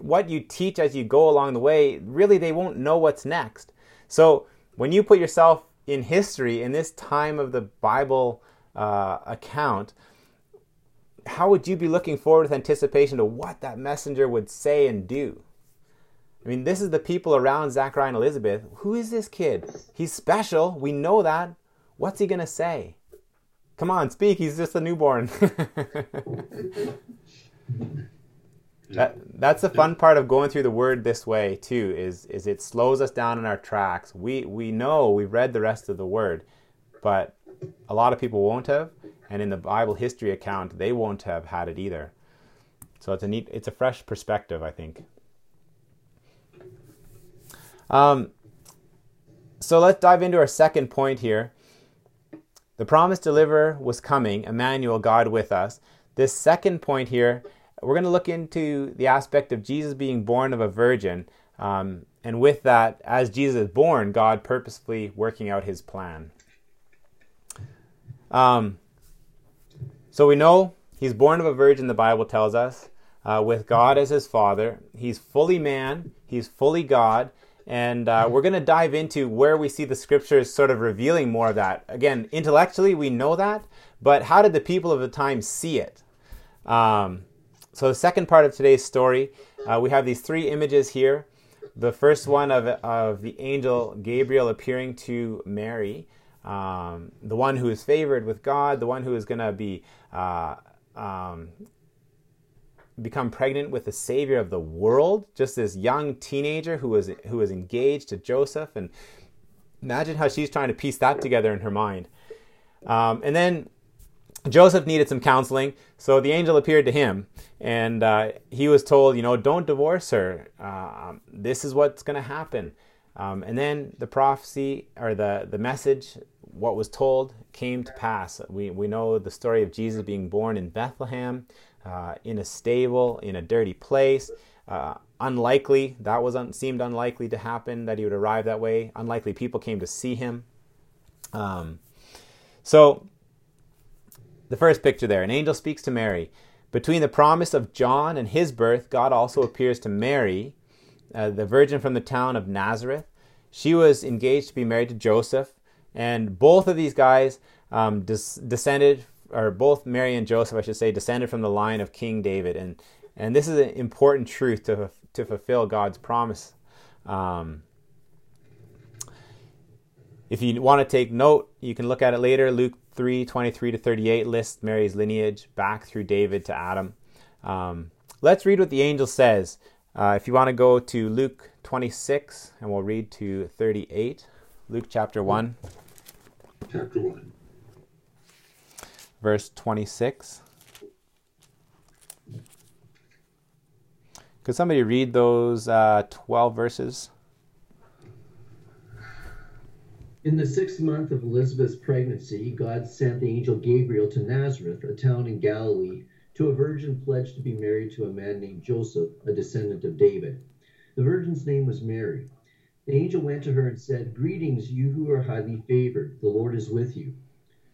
what you teach as you go along the way, really they won't know what's next. So when you put yourself in history in this time of the Bible uh, account, how would you be looking forward with anticipation to what that messenger would say and do? I mean, this is the people around Zechariah and Elizabeth. Who is this kid? He's special. We know that. What's he going to say? Come on, speak. He's just a newborn. that, that's the fun part of going through the word this way too is is it slows us down in our tracks. We we know we've read the rest of the word, but a lot of people won't have, and in the Bible history account they won't have had it either. So it's a neat it's a fresh perspective, I think. Um, so let's dive into our second point here. The promised deliverer was coming, Emmanuel, God with us. This second point here, we're going to look into the aspect of Jesus being born of a virgin. Um, and with that, as Jesus is born, God purposefully working out his plan. Um, so we know he's born of a virgin, the Bible tells us, uh, with God as his father. He's fully man, he's fully God, and uh, we're going to dive into where we see the scriptures sort of revealing more of that. Again, intellectually, we know that, but how did the people of the time see it? Um, so, the second part of today's story, uh, we have these three images here. The first one of, of the angel Gabriel appearing to Mary, um, the one who is favored with God, the one who is going to be uh, um, become pregnant with the savior of the world just this young teenager who was who was engaged to joseph. And imagine how she's trying to piece that together in her mind. Um, and then joseph needed some counseling so the angel appeared to him. And uh, he was told you know don't divorce her. Uh, this is what's going to happen. Um, and then the prophecy or the, the message what was told came to pass. We, we know the story of jesus being born in bethlehem uh, in a stable, in a dirty place. Uh, unlikely, that was un- seemed unlikely to happen, that he would arrive that way. Unlikely people came to see him. Um, so, the first picture there an angel speaks to Mary. Between the promise of John and his birth, God also appears to Mary, uh, the virgin from the town of Nazareth. She was engaged to be married to Joseph, and both of these guys um, des- descended or both Mary and Joseph, I should say, descended from the line of King David, and and this is an important truth to to fulfill God's promise. Um, if you want to take note, you can look at it later. Luke 3 23 to 38 lists Mary's lineage back through David to Adam. Um, let's read what the angel says. Uh, if you want to go to Luke 26, and we'll read to 38. Luke chapter 1. Chapter 1 verse 26. Could somebody read those uh, 12 verses? In the sixth month of Elizabeth's pregnancy, God sent the angel Gabriel to Nazareth, a town in Galilee, to a virgin pledged to be married to a man named Joseph, a descendant of David. The virgin's name was Mary. The angel went to her and said, Greetings, you who are highly favored. The Lord is with you.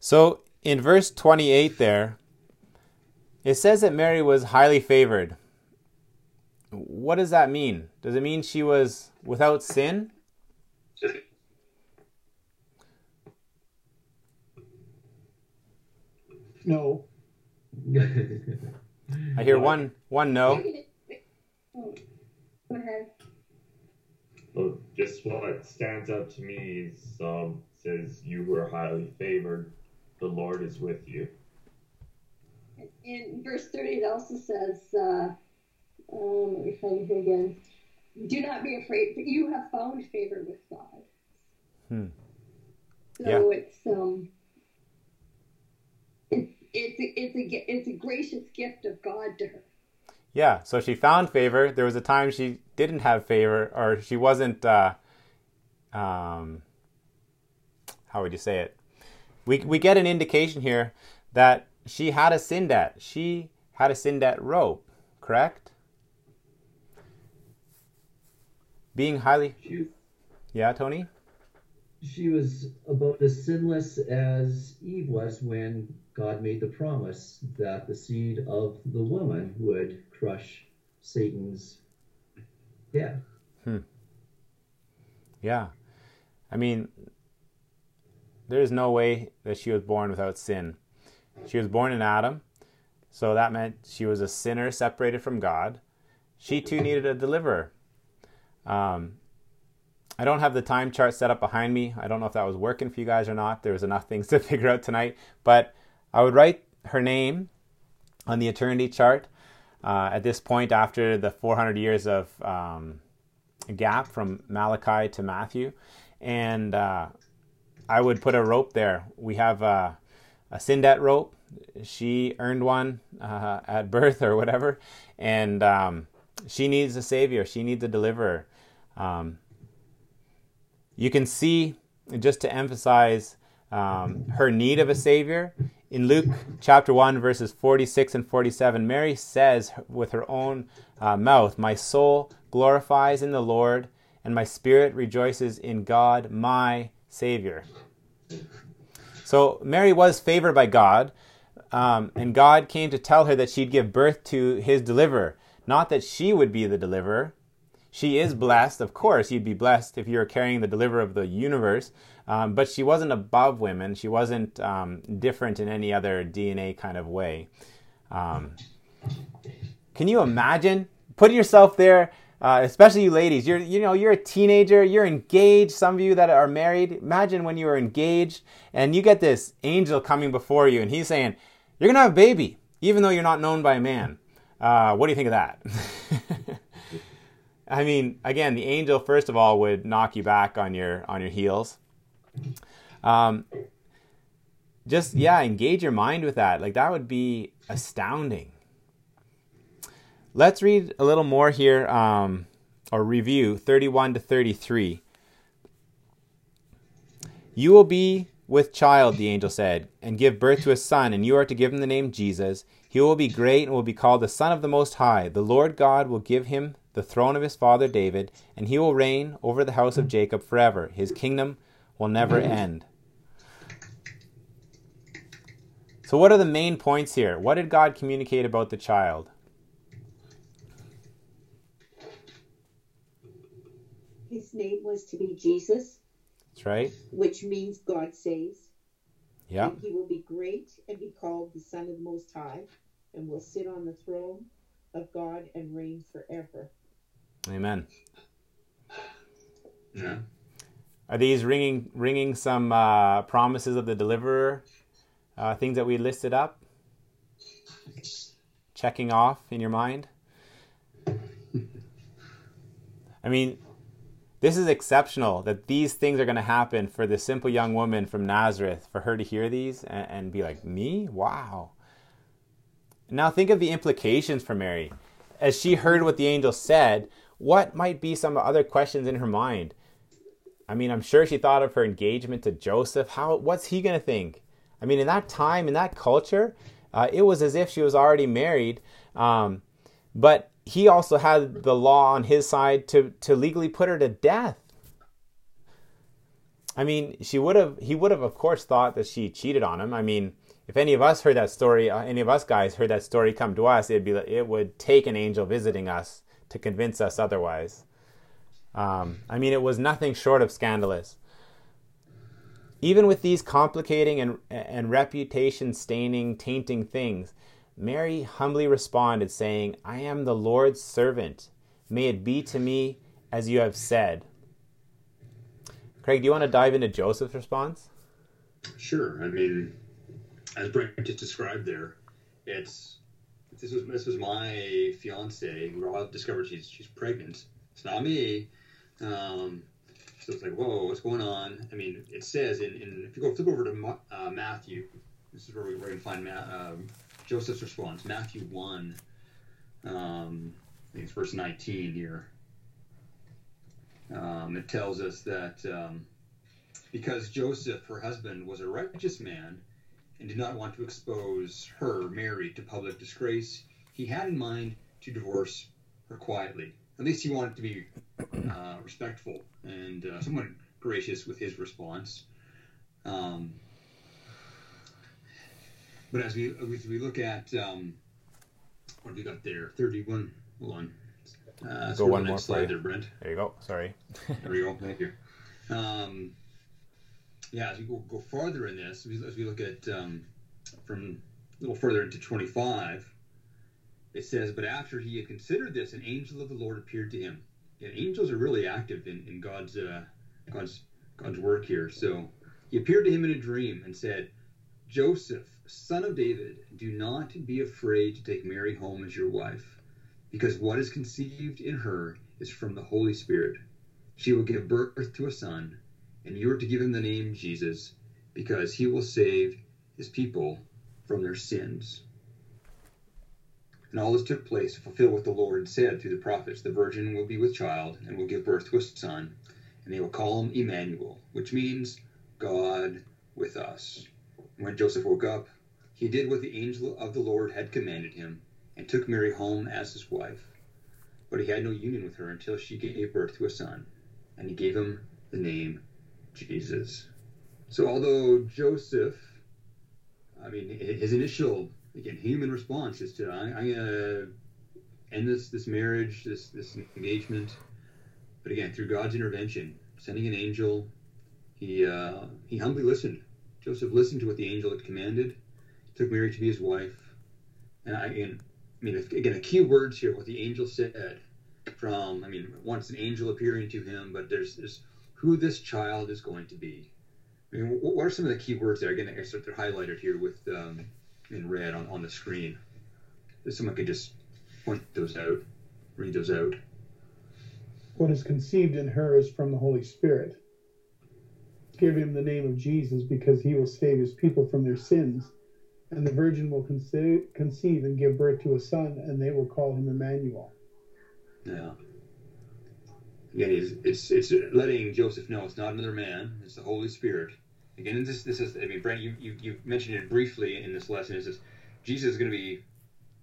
So in verse 28 there, it says that Mary was highly favored. What does that mean? Does it mean she was without sin? No. I hear one one no. Well, just what stands out to me is um, says you were highly favored. The Lord is with you. In verse 30, it also says, uh, um, let me find it again. Do not be afraid, for you have found favor with God. Hmm. So Yeah. it's um, it's it's a, it's a it's a gracious gift of God to her. Yeah, so she found favor. There was a time she didn't have favor, or she wasn't. Uh, um, how would you say it? We we get an indication here that she had a sin debt. She had a sin debt rope, correct? Being highly, She, yeah, Tony. she was about as sinless as Eve was when God made the promise that the seed of the woman would crush Satan's head. Hmm. Yeah, I mean, there is no way that she was born without sin. She was born in Adam, so that meant she was a sinner separated from God. She too needed a deliverer. Um, I don't have the time chart set up behind me. I don't know if that was working for you guys or not. There was enough things to figure out tonight, but I would write her name on the eternity chart uh, at this point after the 400 years of um, gap from Malachi to Matthew, and uh, I would put a rope there. We have uh, a sin debt rope. She earned one uh, at birth or whatever, and um, she needs a savior. She needs a deliverer. Um, you can see, just to emphasize um, her need of a savior, in Luke chapter 1, verses 46 and 47, Mary says with her own uh, mouth, My soul glorifies in the Lord, and my spirit rejoices in God, my Savior. So Mary was favored by God, um, and God came to tell her that she'd give birth to his deliverer. Not that she would be the deliverer. She is blessed, of course, you'd be blessed if you were carrying the deliverer of the universe, um, but she wasn't above women. She wasn't um, different in any other DNA kind of way. Um, can you imagine? Put yourself there, uh, especially you ladies. You're, you know, you're a teenager. You're engaged. Some of you that are married. Imagine when you were engaged and you get this angel coming before you, and he's saying, "You're gonna have a baby, even though you're not known by a man." Uh, what do you think of that? I mean, again, the angel first of all would knock you back on your on your heels. Um, just yeah, engage your mind with that. Like that would be astounding. Let's read a little more here, um, or review 31 to 33. You will be with child, the angel said, and give birth to a son, and you are to give him the name Jesus. He will be great and will be called the Son of the Most High. The Lord God will give him the throne of his father David, and he will reign over the house of Jacob forever. His kingdom will never end. So, what are the main points here? What did God communicate about the child? His name was to be Jesus. That's right. Which means God saves. Yeah. He will be great and be called the Son of the Most High and will sit on the throne of God and reign forever. Amen. Yeah. Are these ringing ringing some uh, promises of the deliverer? Uh, things that we listed up? Checking off in your mind? I mean, this is exceptional that these things are going to happen for this simple young woman from Nazareth, for her to hear these and, and be like, Me? Wow. Now think of the implications for Mary. As she heard what the angel said, what might be some other questions in her mind? I mean, I'm sure she thought of her engagement to Joseph. How? What's he going to think? I mean, in that time, in that culture, uh, it was as if she was already married. Um, but he also had the law on his side to, to legally put her to death. I mean, she would have. He would have, of course, thought that she cheated on him. I mean, if any of us heard that story, uh, any of us guys heard that story come to us, it'd be it would take an angel visiting us to convince us otherwise. Um, I mean, it was nothing short of scandalous. Even with these complicating and, and reputation staining, tainting things, Mary humbly responded, saying, I am the Lord's servant. May it be to me as you have said. Craig, do you want to dive into Joseph's response? Sure. I mean, as Brent just described there, it's this was this was my fiance. We all discovered she's she's pregnant. It's not me. Um, so it's like, whoa, what's going on? I mean, it says in, in if you go flip over to uh, Matthew, this is where we, are going to find Ma- um, Joseph's response. Matthew one, um, I think it's verse nineteen here. Um, it tells us that um, because Joseph, her husband, was a righteous man and did not want to expose her, Mary, to public disgrace, he had in mind to divorce her quietly. At least he wanted to be uh, respectful and uh, somewhat gracious with his response. Um, but as we as we look at um, what have we got there? Thirty-one. Hold on. Uh, go one more slide there, Brent. There you go. Sorry. there we go. Thank you. Um, yeah, as we go, go farther in this, as we look at um, from a little further into 25, it says, But after he had considered this, an angel of the Lord appeared to him. And angels are really active in, in God's, uh, God's, God's work here. So he appeared to him in a dream and said, Joseph, son of David, do not be afraid to take Mary home as your wife, because what is conceived in her is from the Holy Spirit. She will give birth to a son and you are to give him the name Jesus, because he will save his people from their sins. And all this took place to fulfill what the Lord said through the prophets The virgin will be with child and will give birth to a son, and they will call him Emmanuel, which means God with us. When Joseph woke up, he did what the angel of the Lord had commanded him, and took Mary home as his wife. But he had no union with her until she gave birth to a son, and he gave him the name Jesus. So although Joseph, I mean, his initial again human response is to I, am gonna end this this marriage, this this engagement, but again through God's intervention, sending an angel, he uh, he humbly listened. Joseph listened to what the angel had commanded, took Mary to be his wife, and I again, I mean again the key words here what the angel said from I mean once an angel appearing to him, but there's there's who this child is going to be. I mean, what are some of the key words there? Again, I guess they're highlighted here with um, in red on, on the screen. If someone could just point those out, read those out. What is conceived in her is from the Holy Spirit. Give him the name of Jesus because he will save his people from their sins. And the virgin will conceive, conceive and give birth to a son, and they will call him Emmanuel. Yeah again, it's, it's it's letting Joseph know it's not another man; it's the Holy Spirit. Again, this this is I mean, Brent, you you, you mentioned it briefly in this lesson. Is this Jesus is going to be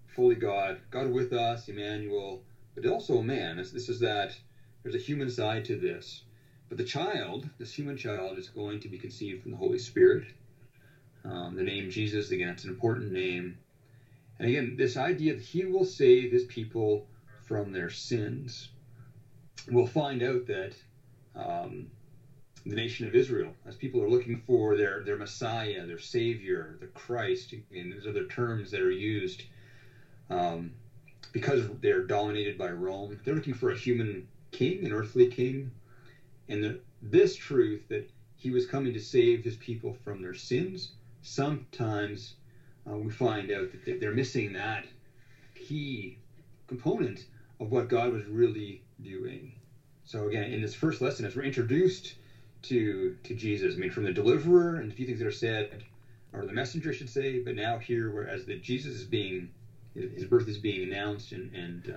fully God, God with us, Emmanuel, but also a man. This is that there's a human side to this. But the child, this human child, is going to be conceived from the Holy Spirit. Um, the name Jesus, again, it's an important name. And again, this idea that he will save his people from their sins. We'll find out that um, the nation of Israel, as people are looking for their, their Messiah, their Savior, the Christ, and those other terms that are used, um, because they're dominated by Rome, they're looking for a human king, an earthly king. And the, this truth that he was coming to save his people from their sins, sometimes uh, we find out that they're missing that key component of what God was really doing. So again, in this first lesson, as we're introduced to to Jesus, I mean, from the deliverer and a few things that are said, or the messenger, I should say, but now here, whereas that Jesus is being his birth is being announced and and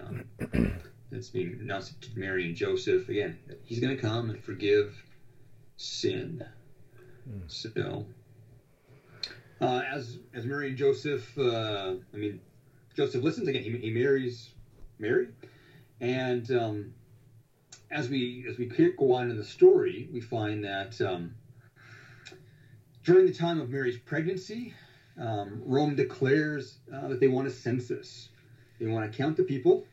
um, it's being announced to Mary and Joseph again. He's going to come and forgive sin. Mm. So uh, as as Mary and Joseph, uh, I mean, Joseph listens again. He, he marries Mary, and um, as we as we go on in the story, we find that um, during the time of Mary's pregnancy, um, Rome declares uh, that they want a census. They want to count the people,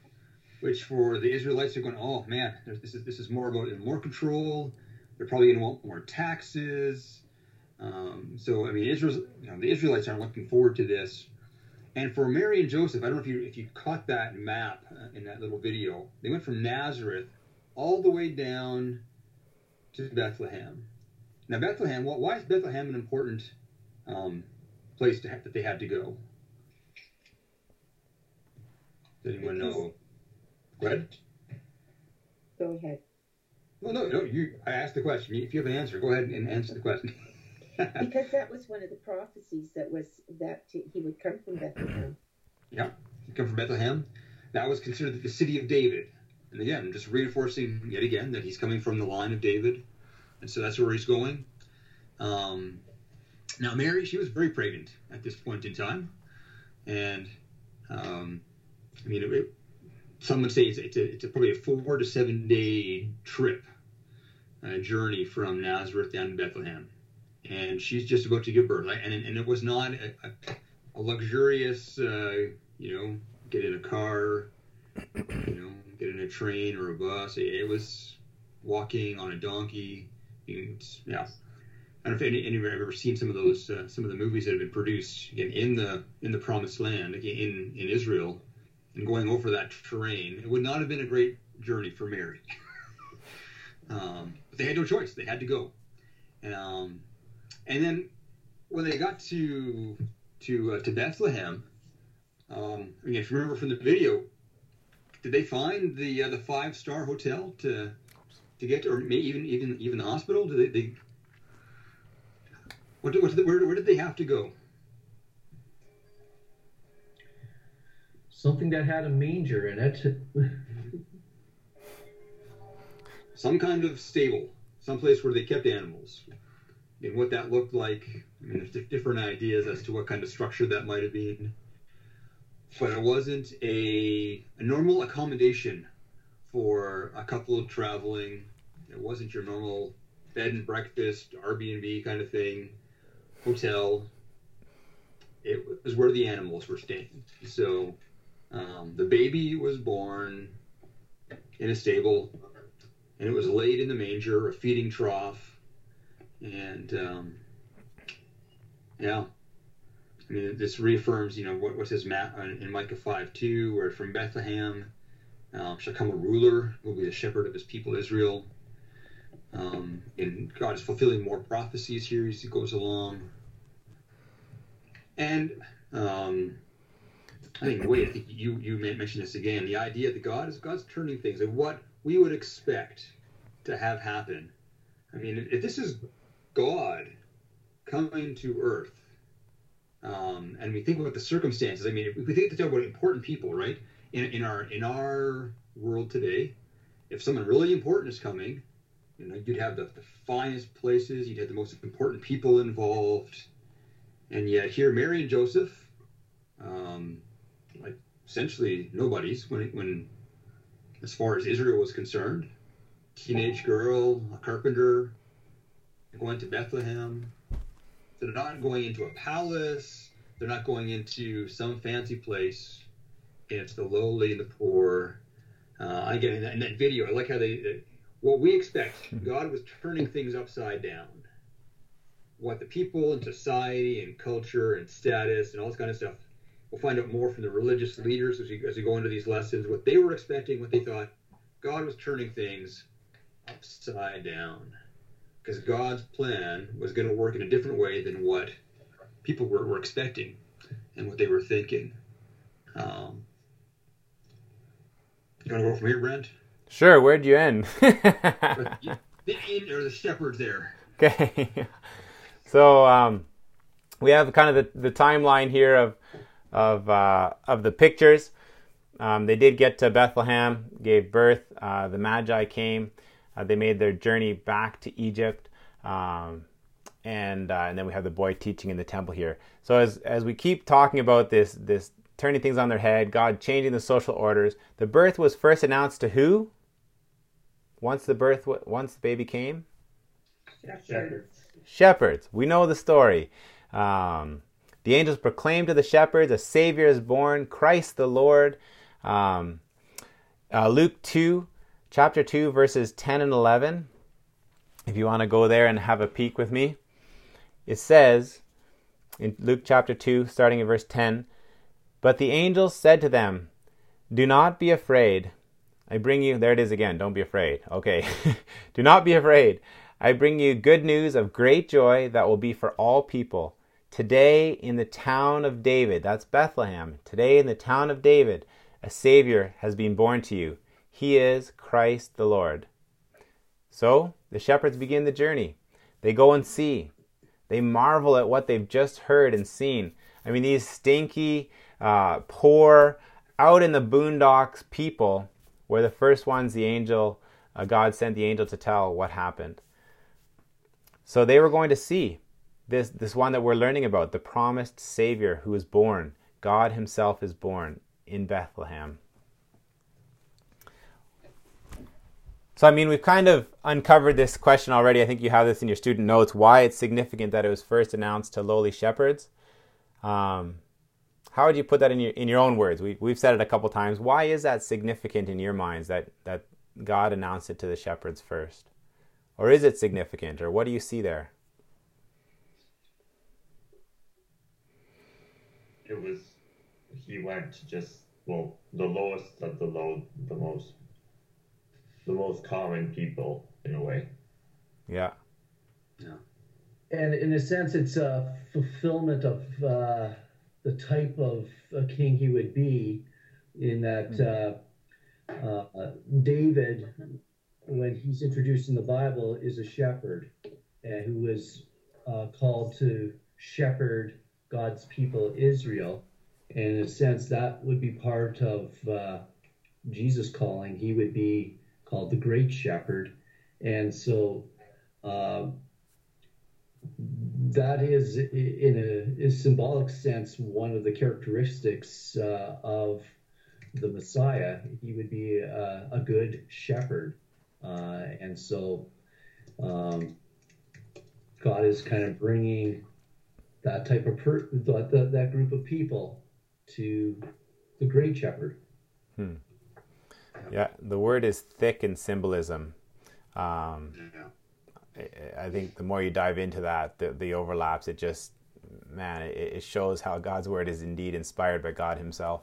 which for the Israelites are going, oh man, this is this is more about more control. They're probably going to want more taxes. Um, so I mean, you know, the Israelites aren't looking forward to this. And for Mary and Joseph, I don't know if you if you caught that map uh, in that little video. They went from Nazareth all the way down to Bethlehem. Now Bethlehem, well, why is Bethlehem an important um, place to have, that they had to go? Does anyone know? Go ahead. Go ahead. Well, no, no. You. I asked the question. If you have an answer, go ahead and answer the question. because that was one of the prophecies that was that he would come from Bethlehem. Yeah, he come from Bethlehem. That was considered the city of David. And again, just reinforcing yet again that he's coming from the line of David, and so that's where he's going. Um, now, Mary, she was very pregnant at this point in time, and um, I mean, it, it, some would say it's, it's, a, it's a, probably a four to seven day trip, a journey from Nazareth down to Bethlehem and she's just about to give birth. And, and it was not a, a, luxurious, uh, you know, get in a car, you know, get in a train or a bus. It, was walking on a donkey. Yeah. I don't know if any, any of you have ever seen some of those, uh, some of the movies that have been produced again in the in the Promised Land, again in in Israel, and going over that terrain. It would not have been a great journey for Mary. um, but they had no choice; they had to go. Um, and then when they got to to uh, to Bethlehem, um, again, if you remember from the video, did they find the uh, the five star hotel to to get to, or maybe even even even the hospital? Did they? they what, what did, where, where did they have to go? Something that had a manger in it. Some kind of stable, someplace where they kept animals and what that looked like. I mean, there's different ideas as to what kind of structure that might have been, but it wasn't a, a normal accommodation for a couple of traveling. It wasn't your normal bed and breakfast, Airbnb kind of thing, hotel. It was where the animals were staying. So um, the baby was born in a stable, and it was laid in the manger, a feeding trough and um, yeah, I mean this reaffirms you know what what says Matt in Micah five two, where from Bethlehem um, shall come a ruler who will be the shepherd of his people Israel. Um, and God is fulfilling more prophecies here as he goes along. And um, I think wait, I think you you mentioned this again. The idea that God is God's turning things and what we would expect to have happen. I mean, if this is God coming to earth, um, and we think about the circumstances. I mean, if we think about important people, right? In, in our in our world today, if someone really important is coming, you know, you'd have the, the finest places, you'd have the most important people involved, and yet here, Mary and Joseph, um, like essentially nobody's when when as far as Israel was concerned, teenage girl, a carpenter, going to Bethlehem. So they're not going into a palace. They're not going into some fancy place. It's the lowly and the poor. Uh, again, in that, in that video, I like how they, what we expect, God was turning things upside down. What the people and society and culture and status and all this kind of stuff, we'll find out more from the religious leaders as we, as we go into these lessons, what they were expecting, what they thought. God was turning things upside down because God's plan was going to work in a different way than what people were, were expecting and what they were thinking. Um, you want to go from here, Brent? Sure. Where'd you end? the, or the shepherds there. Okay. so um, we have kind of the, the timeline here of of uh, of the pictures. Um, they did get to Bethlehem, gave birth. Uh, the Magi came. Uh, they made their journey back to Egypt, um, and uh, and then we have the boy teaching in the temple here. So as as we keep talking about this this turning things on their head, God changing the social orders, the birth was first announced to who? Once the birth, once the baby came. Shepherds. Shepherds. We know the story. Um, the angels proclaimed to the shepherds, "A Savior is born, Christ the Lord." Um, uh, Luke two chapter 2, verses 10 and 11. If you want to go there and have a peek with me, it says in Luke chapter 2, starting in verse 10 But the angels said to them, Do not be afraid. I bring you, there it is again, don't be afraid. Okay. Do not be afraid. I bring you good news of great joy that will be for all people. Today in the town of David, that's Bethlehem, today in the town of David, a Savior has been born to you. He is Christ the Lord. So the shepherds begin the journey. They go and see. They marvel at what they've just heard and seen. I mean, these stinky, uh, poor, out in the boondocks people were the first ones the angel, uh, God sent the angel to tell what happened. So they were going to see this, this one that we're learning about, the promised Savior who is born. God Himself is born in Bethlehem. So, I mean, we've kind of uncovered this question already. I think you have this in your student notes why it's significant that it was first announced to lowly shepherds. Um, how would you put that in your in your own words? We, we've said it a couple times. Why is that significant in your minds that, that God announced it to the shepherds first? Or is it significant? Or what do you see there? It was, he went to just, well, the lowest of the low, the most the most common people in a way. Yeah. Yeah. And in a sense, it's a fulfillment of uh, the type of a king he would be, in that uh, uh, David, when he's introduced in the Bible, is a shepherd and who was uh, called to shepherd God's people, Israel. And in a sense, that would be part of uh, Jesus' calling. He would be called the Great Shepherd. And so uh, that is, in a, a, symbolic sense, one of the characteristics uh, of the Messiah. He would be a, a good shepherd. Uh, and so um, God is kind of bringing that type of per- that, that group of people to the great shepherd. Hmm. Yeah, the word is thick in symbolism. Um, yeah. I, think the more you dive into that, the, the overlaps, it just, man, it, it, shows how God's word is indeed inspired by God Himself.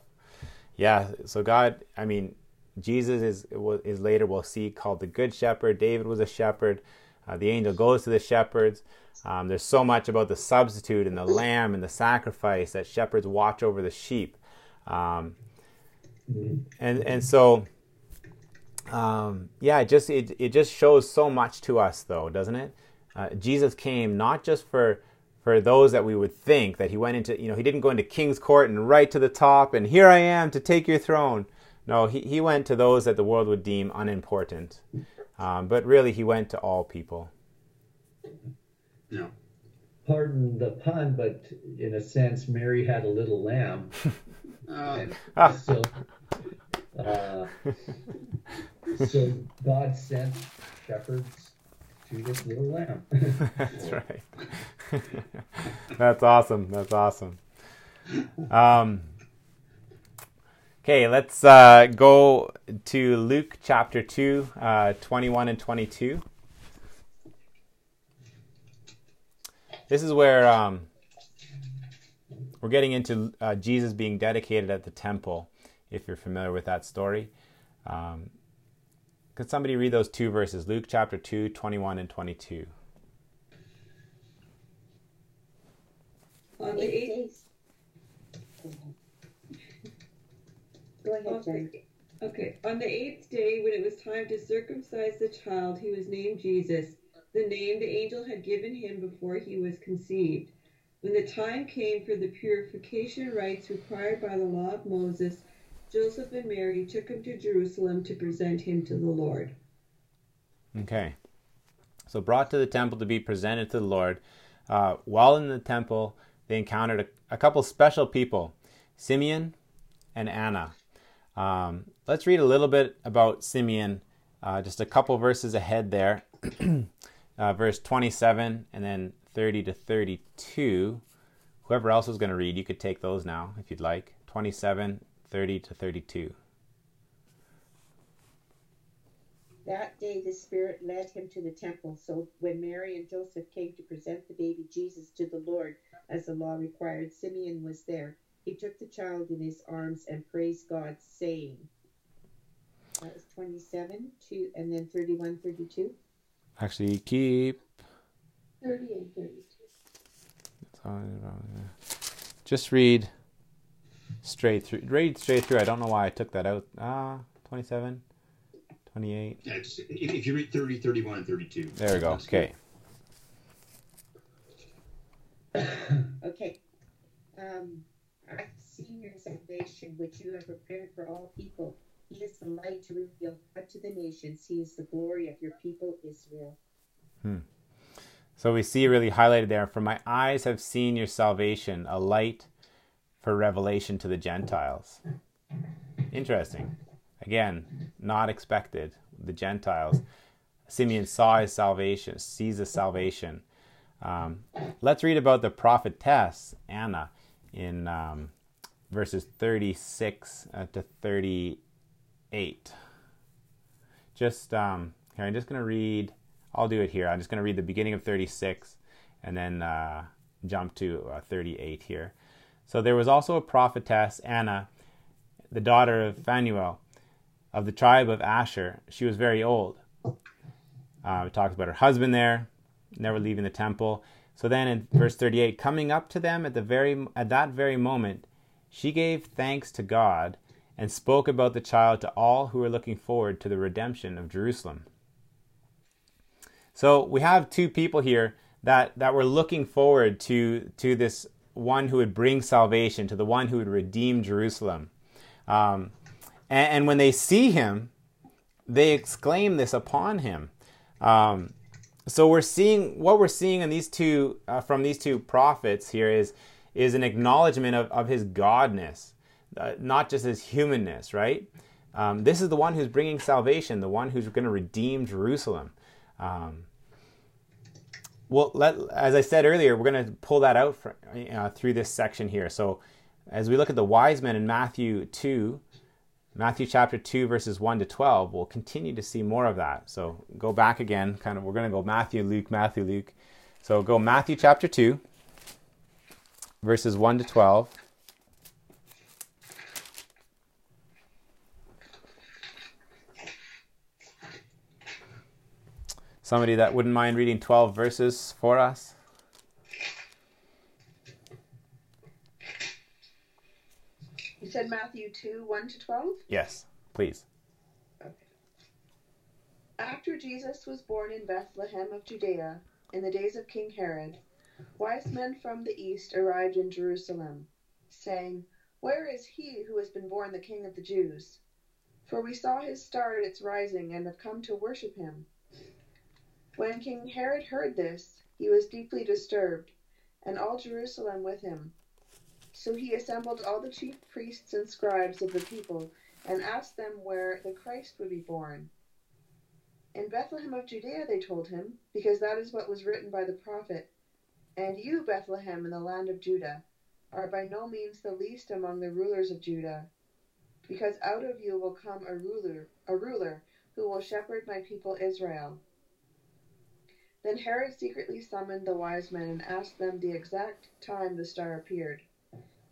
Yeah, so God, I mean, Jesus is is later we'll see called the Good Shepherd. David was a shepherd. Uh, the angel goes to the shepherds. Um, there's so much about the substitute and the lamb and the sacrifice that shepherds watch over the sheep. Um, mm-hmm. and and so um, yeah, it just it, it just shows so much to us, though, doesn't it? Uh, Jesus came not just for for those that we would think that he went into, you know, he didn't go into king's court and right to the top and here I am to take your throne. No, he, he went to those that the world would deem unimportant. Um, but really, he went to all people. Yeah. Pardon the pun, but in a sense, Mary had a little lamb. uh, so, uh, so God sent shepherds to this little lamb. That's right. That's awesome. That's awesome. Um, okay, let's uh, go to Luke chapter 2, uh, 21 and 22. This is where um, we're getting into uh, Jesus being dedicated at the temple, if you're familiar with that story. Um, could somebody read those two verses? Luke chapter 2, 21 and 22. On the eighth. Go ahead, Jen. Okay. On the eighth day, when it was time to circumcise the child, he was named Jesus, the name the angel had given him before he was conceived. When the time came for the purification rites required by the law of Moses, Joseph and Mary took him to Jerusalem to present him to the Lord. Okay. So, brought to the temple to be presented to the Lord. Uh, while in the temple, they encountered a, a couple special people Simeon and Anna. Um, let's read a little bit about Simeon, uh, just a couple verses ahead there. uh, verse 27 and then 30 to 32. Whoever else was going to read, you could take those now if you'd like. 27, 30 to 32. That day the Spirit led him to the temple. So when Mary and Joseph came to present the baby Jesus to the Lord, as the law required, Simeon was there. He took the child in his arms and praised God, saying, That was 27, two, and then 31, 32. Actually, keep. 30 and 32. Just read straight through. Read straight through. I don't know why I took that out. Ah, 27, 28. Yeah, just, if, if you read 30, 31, and 32. There we go. Okay. Okay. Um, I've seen your salvation, which you have prepared for all people. He is the light to reveal God to the nations. He is the glory of your people, Israel. Hmm. So we see really highlighted there. For my eyes have seen your salvation, a light for revelation to the Gentiles. Interesting. Again, not expected. The Gentiles. Simeon saw his salvation, sees his salvation. Um, let's read about the prophetess Anna in um, verses 36 uh, to 38. Just um, here, I'm just going to read. I'll do it here. I'm just going to read the beginning of 36 and then uh, jump to uh, 38 here. So there was also a prophetess, Anna, the daughter of Phanuel, of the tribe of Asher. She was very old. Uh, it talks about her husband there, never leaving the temple. So then in verse 38, coming up to them at the very at that very moment, she gave thanks to God and spoke about the child to all who were looking forward to the redemption of Jerusalem. So we have two people here that, that were looking forward to, to this one who would bring salvation, to the one who would redeem Jerusalem. Um, and, and, when they see him, they exclaim this upon him. Um, so we're seeing what we're seeing in these two uh, from these two prophets here is is an acknowledgement of, of his godness, uh, not just his humanness, right? Um, this is the one who's bringing salvation, the one who's going to redeem Jerusalem. Um, well, let, as I said earlier, we're going to pull that out for, uh, through this section here. So, as we look at the wise men in Matthew 2, Matthew chapter 2, verses 1 to 12, we'll continue to see more of that. So, go back again, kind of, we're going to go Matthew, Luke, Matthew, Luke. So, go Matthew chapter 2, verses 1 to 12. Somebody that wouldn't mind reading 12 verses for us? You said Matthew 2 1 to 12? Yes, please. Okay. After Jesus was born in Bethlehem of Judea, in the days of King Herod, wise men from the east arrived in Jerusalem, saying, Where is he who has been born the King of the Jews? For we saw his star at its rising and have come to worship him. When King Herod heard this, he was deeply disturbed, and all Jerusalem with him. So he assembled all the chief priests and scribes of the people, and asked them where the Christ would be born. In Bethlehem of Judea, they told him, because that is what was written by the prophet. And you, Bethlehem, in the land of Judah, are by no means the least among the rulers of Judah, because out of you will come a ruler, a ruler who will shepherd my people Israel. Then Herod secretly summoned the wise men and asked them the exact time the star appeared.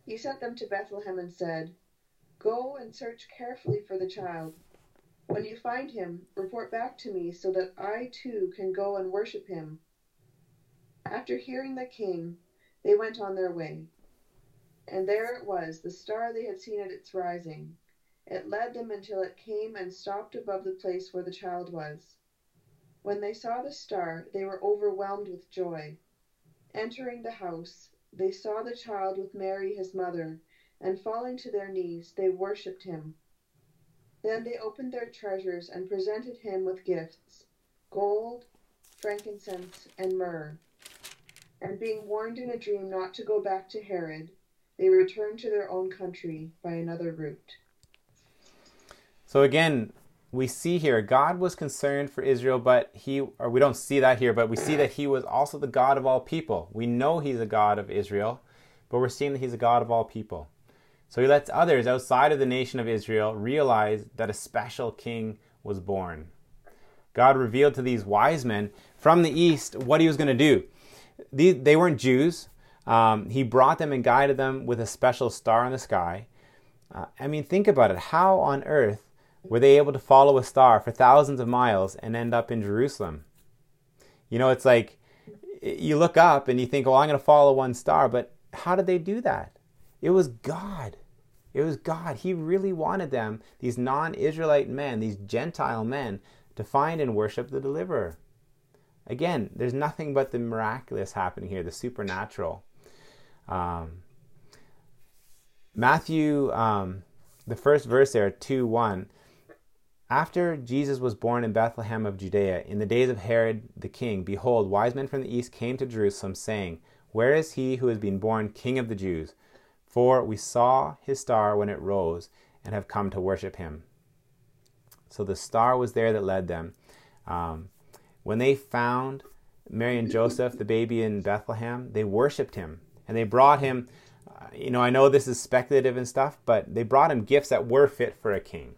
He sent them to Bethlehem and said, Go and search carefully for the child. When you find him, report back to me so that I too can go and worship him. After hearing the king, they went on their way. And there it was, the star they had seen at its rising. It led them until it came and stopped above the place where the child was. When they saw the star, they were overwhelmed with joy. Entering the house, they saw the child with Mary his mother, and falling to their knees, they worshipped him. Then they opened their treasures and presented him with gifts gold, frankincense, and myrrh. And being warned in a dream not to go back to Herod, they returned to their own country by another route. So again, we see here God was concerned for Israel, but he, or we don't see that here, but we see that he was also the God of all people. We know he's a God of Israel, but we're seeing that he's a God of all people. So he lets others outside of the nation of Israel realize that a special king was born. God revealed to these wise men from the east what he was going to do. They weren't Jews. Um, he brought them and guided them with a special star in the sky. Uh, I mean, think about it. How on earth were they able to follow a star for thousands of miles and end up in Jerusalem? You know, it's like you look up and you think, well, I'm going to follow one star, but how did they do that? It was God. It was God. He really wanted them, these non Israelite men, these Gentile men, to find and worship the deliverer. Again, there's nothing but the miraculous happening here, the supernatural. Um, Matthew, um, the first verse there, 2 1 after Jesus was born in Bethlehem of Judea, in the days of Herod the king, behold, wise men from the east came to Jerusalem, saying, Where is he who has been born King of the Jews? For we saw his star when it rose, and have come to worship him. So the star was there that led them. Um, when they found Mary and Joseph, the baby in Bethlehem, they worshipped him. And they brought him, uh, you know, I know this is speculative and stuff, but they brought him gifts that were fit for a king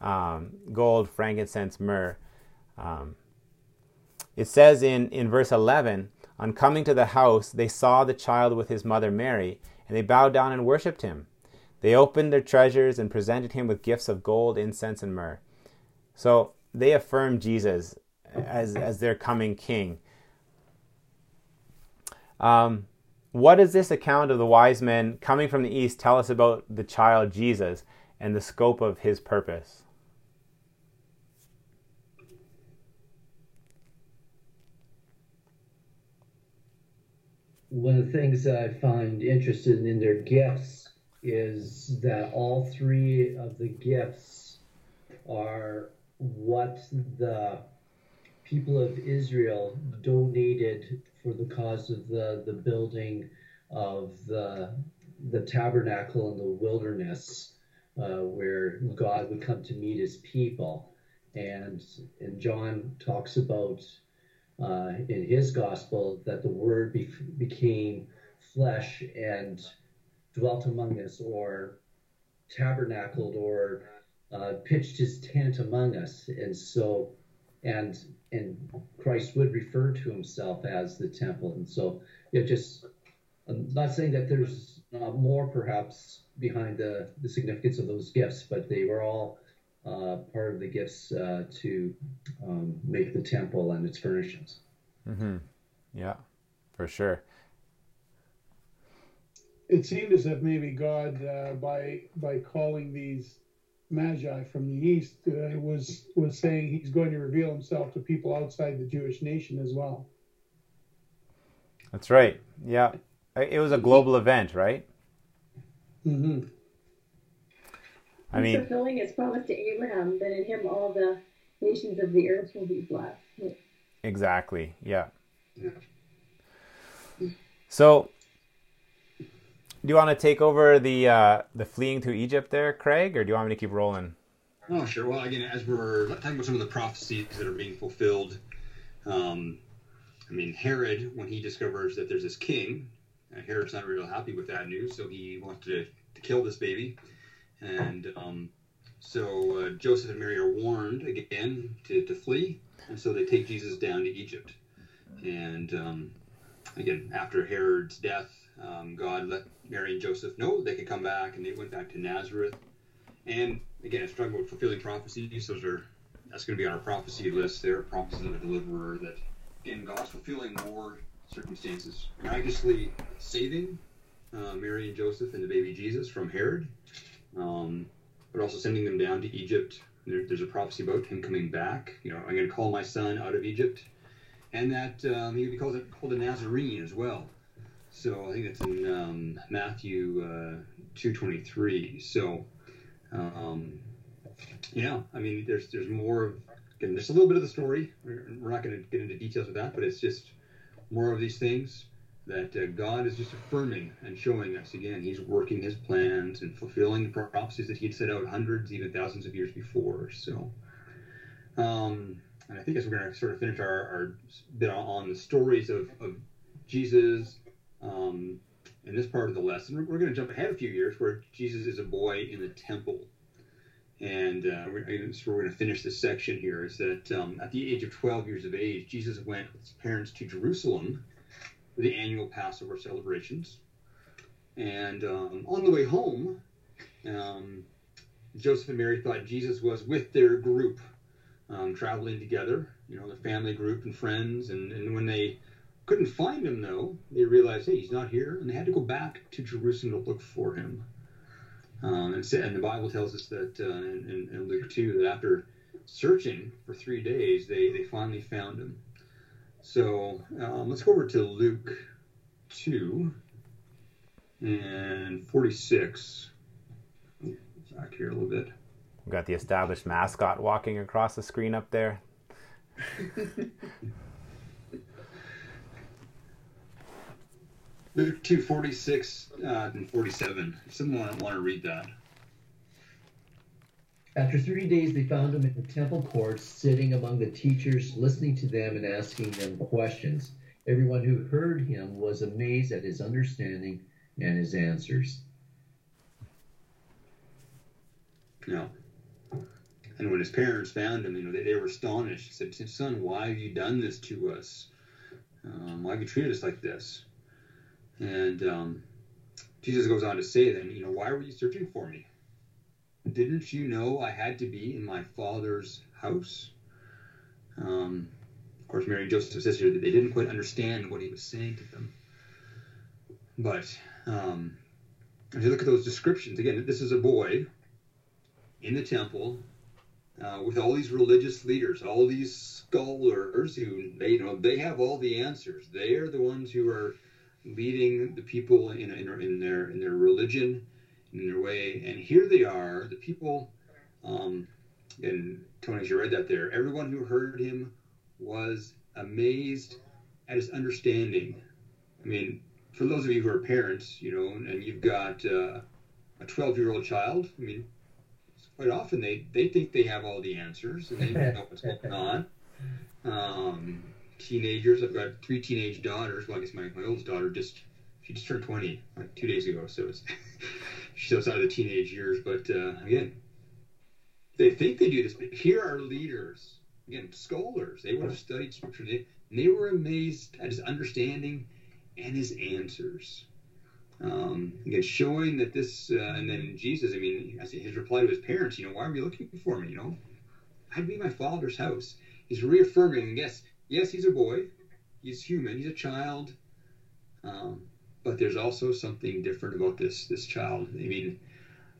um, gold, frankincense, myrrh. Um, it says in, in verse 11 On coming to the house, they saw the child with his mother Mary, and they bowed down and worshipped him. They opened their treasures and presented him with gifts of gold, incense, and myrrh. So they affirm Jesus as, as their coming king. Um, what does this account of the wise men coming from the east tell us about the child Jesus and the scope of his purpose? One of the things that I find interesting in their gifts is that all three of the gifts are what the people of Israel donated for the cause of the, the building of the, the tabernacle in the wilderness uh, where God would come to meet his people. And, and John talks about uh, in his gospel that the word be- became flesh and dwelt among us or tabernacled or uh, pitched his tent among us. And so and and christ would refer to himself as the temple. And so it just i'm not saying that there's uh, more perhaps behind the the significance of those gifts but they were all uh, part of the gifts uh, to um, make the temple and its furnishings. Mm-hmm. Yeah, for sure. It seemed as if maybe God, uh, by by calling these magi from the east, uh, was was saying He's going to reveal Himself to people outside the Jewish nation as well. That's right. Yeah, it was a global event, right? Mm-hmm. I mean, fulfilling his promise to Abraham that in him all the nations of the earth will be blessed. Exactly. Yeah. So, do you want to take over the uh, the fleeing to Egypt there, Craig, or do you want me to keep rolling? Oh, sure. Well, again, as we're talking about some of the prophecies that are being fulfilled, um, I mean, Herod, when he discovers that there's this king, uh, Herod's not real happy with that news, so he wants to, to kill this baby. And um, so uh, Joseph and Mary are warned again to, to flee, and so they take Jesus down to Egypt. And um, again, after Herod's death, um, God let Mary and Joseph know they could come back, and they went back to Nazareth. And again, it's talking about fulfilling prophecies. Those are that's going to be on our prophecy list. There prophecies of a deliverer that, again, God's fulfilling more circumstances, miraculously saving uh, Mary and Joseph and the baby Jesus from Herod, um, but also sending them down to Egypt. There, there's a prophecy about him coming back. You know, I'm going to call my son out of Egypt, and that um, he calls it called a Nazarene as well. So I think it's in um, Matthew uh, 2:23. So um, yeah, I mean, there's there's more. Of, again, there's a little bit of the story. We're, we're not going to get into details of that, but it's just more of these things that uh, God is just affirming and showing us. Again, He's working His plans and fulfilling the prophecies that He had set out hundreds, even thousands of years before. So, um, and I think as we're going to sort of finish our, our bit on the stories of, of Jesus. Um, in this part of the lesson, we're, we're going to jump ahead a few years where Jesus is a boy in the temple. And uh, we're, so we're going to finish this section here. Is that um, at the age of 12 years of age, Jesus went with his parents to Jerusalem for the annual Passover celebrations. And um, on the way home, um, Joseph and Mary thought Jesus was with their group, um, traveling together, you know, the family group and friends. And, and when they couldn't find him, though, they realized, hey, he's not here. And they had to go back to Jerusalem to look for him. Um, and, and, the Bible tells us that uh, in, in, Luke 2 that after searching for three days, they, they finally found him. So um, let's go over to Luke 2 and 46. Back here a little bit. We've got the established mascot walking across the screen up there. Luke 2, 46 uh, and 47. Someone want to read that. After three days, they found him in the temple courts, sitting among the teachers, listening to them and asking them questions. Everyone who heard him was amazed at his understanding and his answers. Yeah. And when his parents found him, you know, they, they were astonished. He said, Son, why have you done this to us? Um, why have you treated us like this? And um, Jesus goes on to say, then, you know, why were you searching for me? Didn't you know I had to be in my father's house? Um, of course, Mary and Joseph says here that they didn't quite understand what he was saying to them. But um, if you look at those descriptions, again, this is a boy in the temple uh, with all these religious leaders, all these scholars who they you know they have all the answers. They are the ones who are leading the people in, in, in their in their religion, in their way. And here they are, the people. Um, and Tony, as you read that there, everyone who heard him was amazed at his understanding. I mean, for those of you who are parents, you know, and you've got uh, a 12 year old child, I mean, quite often they, they think they have all the answers and they know what's going on. Um, teenagers. I've got three teenage daughters. Well, I guess my, my oldest daughter just she just turned 20 like two days ago, so it's she's outside of the teenage years. But uh, again, they think they do this, but here are leaders again, scholars. They would have studied scripture. They, they were amazed at his understanding and his answers. Um, again, showing that this, uh, and then Jesus, I mean, his reply to his parents, you know, why are you looking for me? You know, I'd be my father's house. He's reaffirming, yes, yes, he's a boy, he's human, he's a child, um, but there's also something different about this this child. I mean,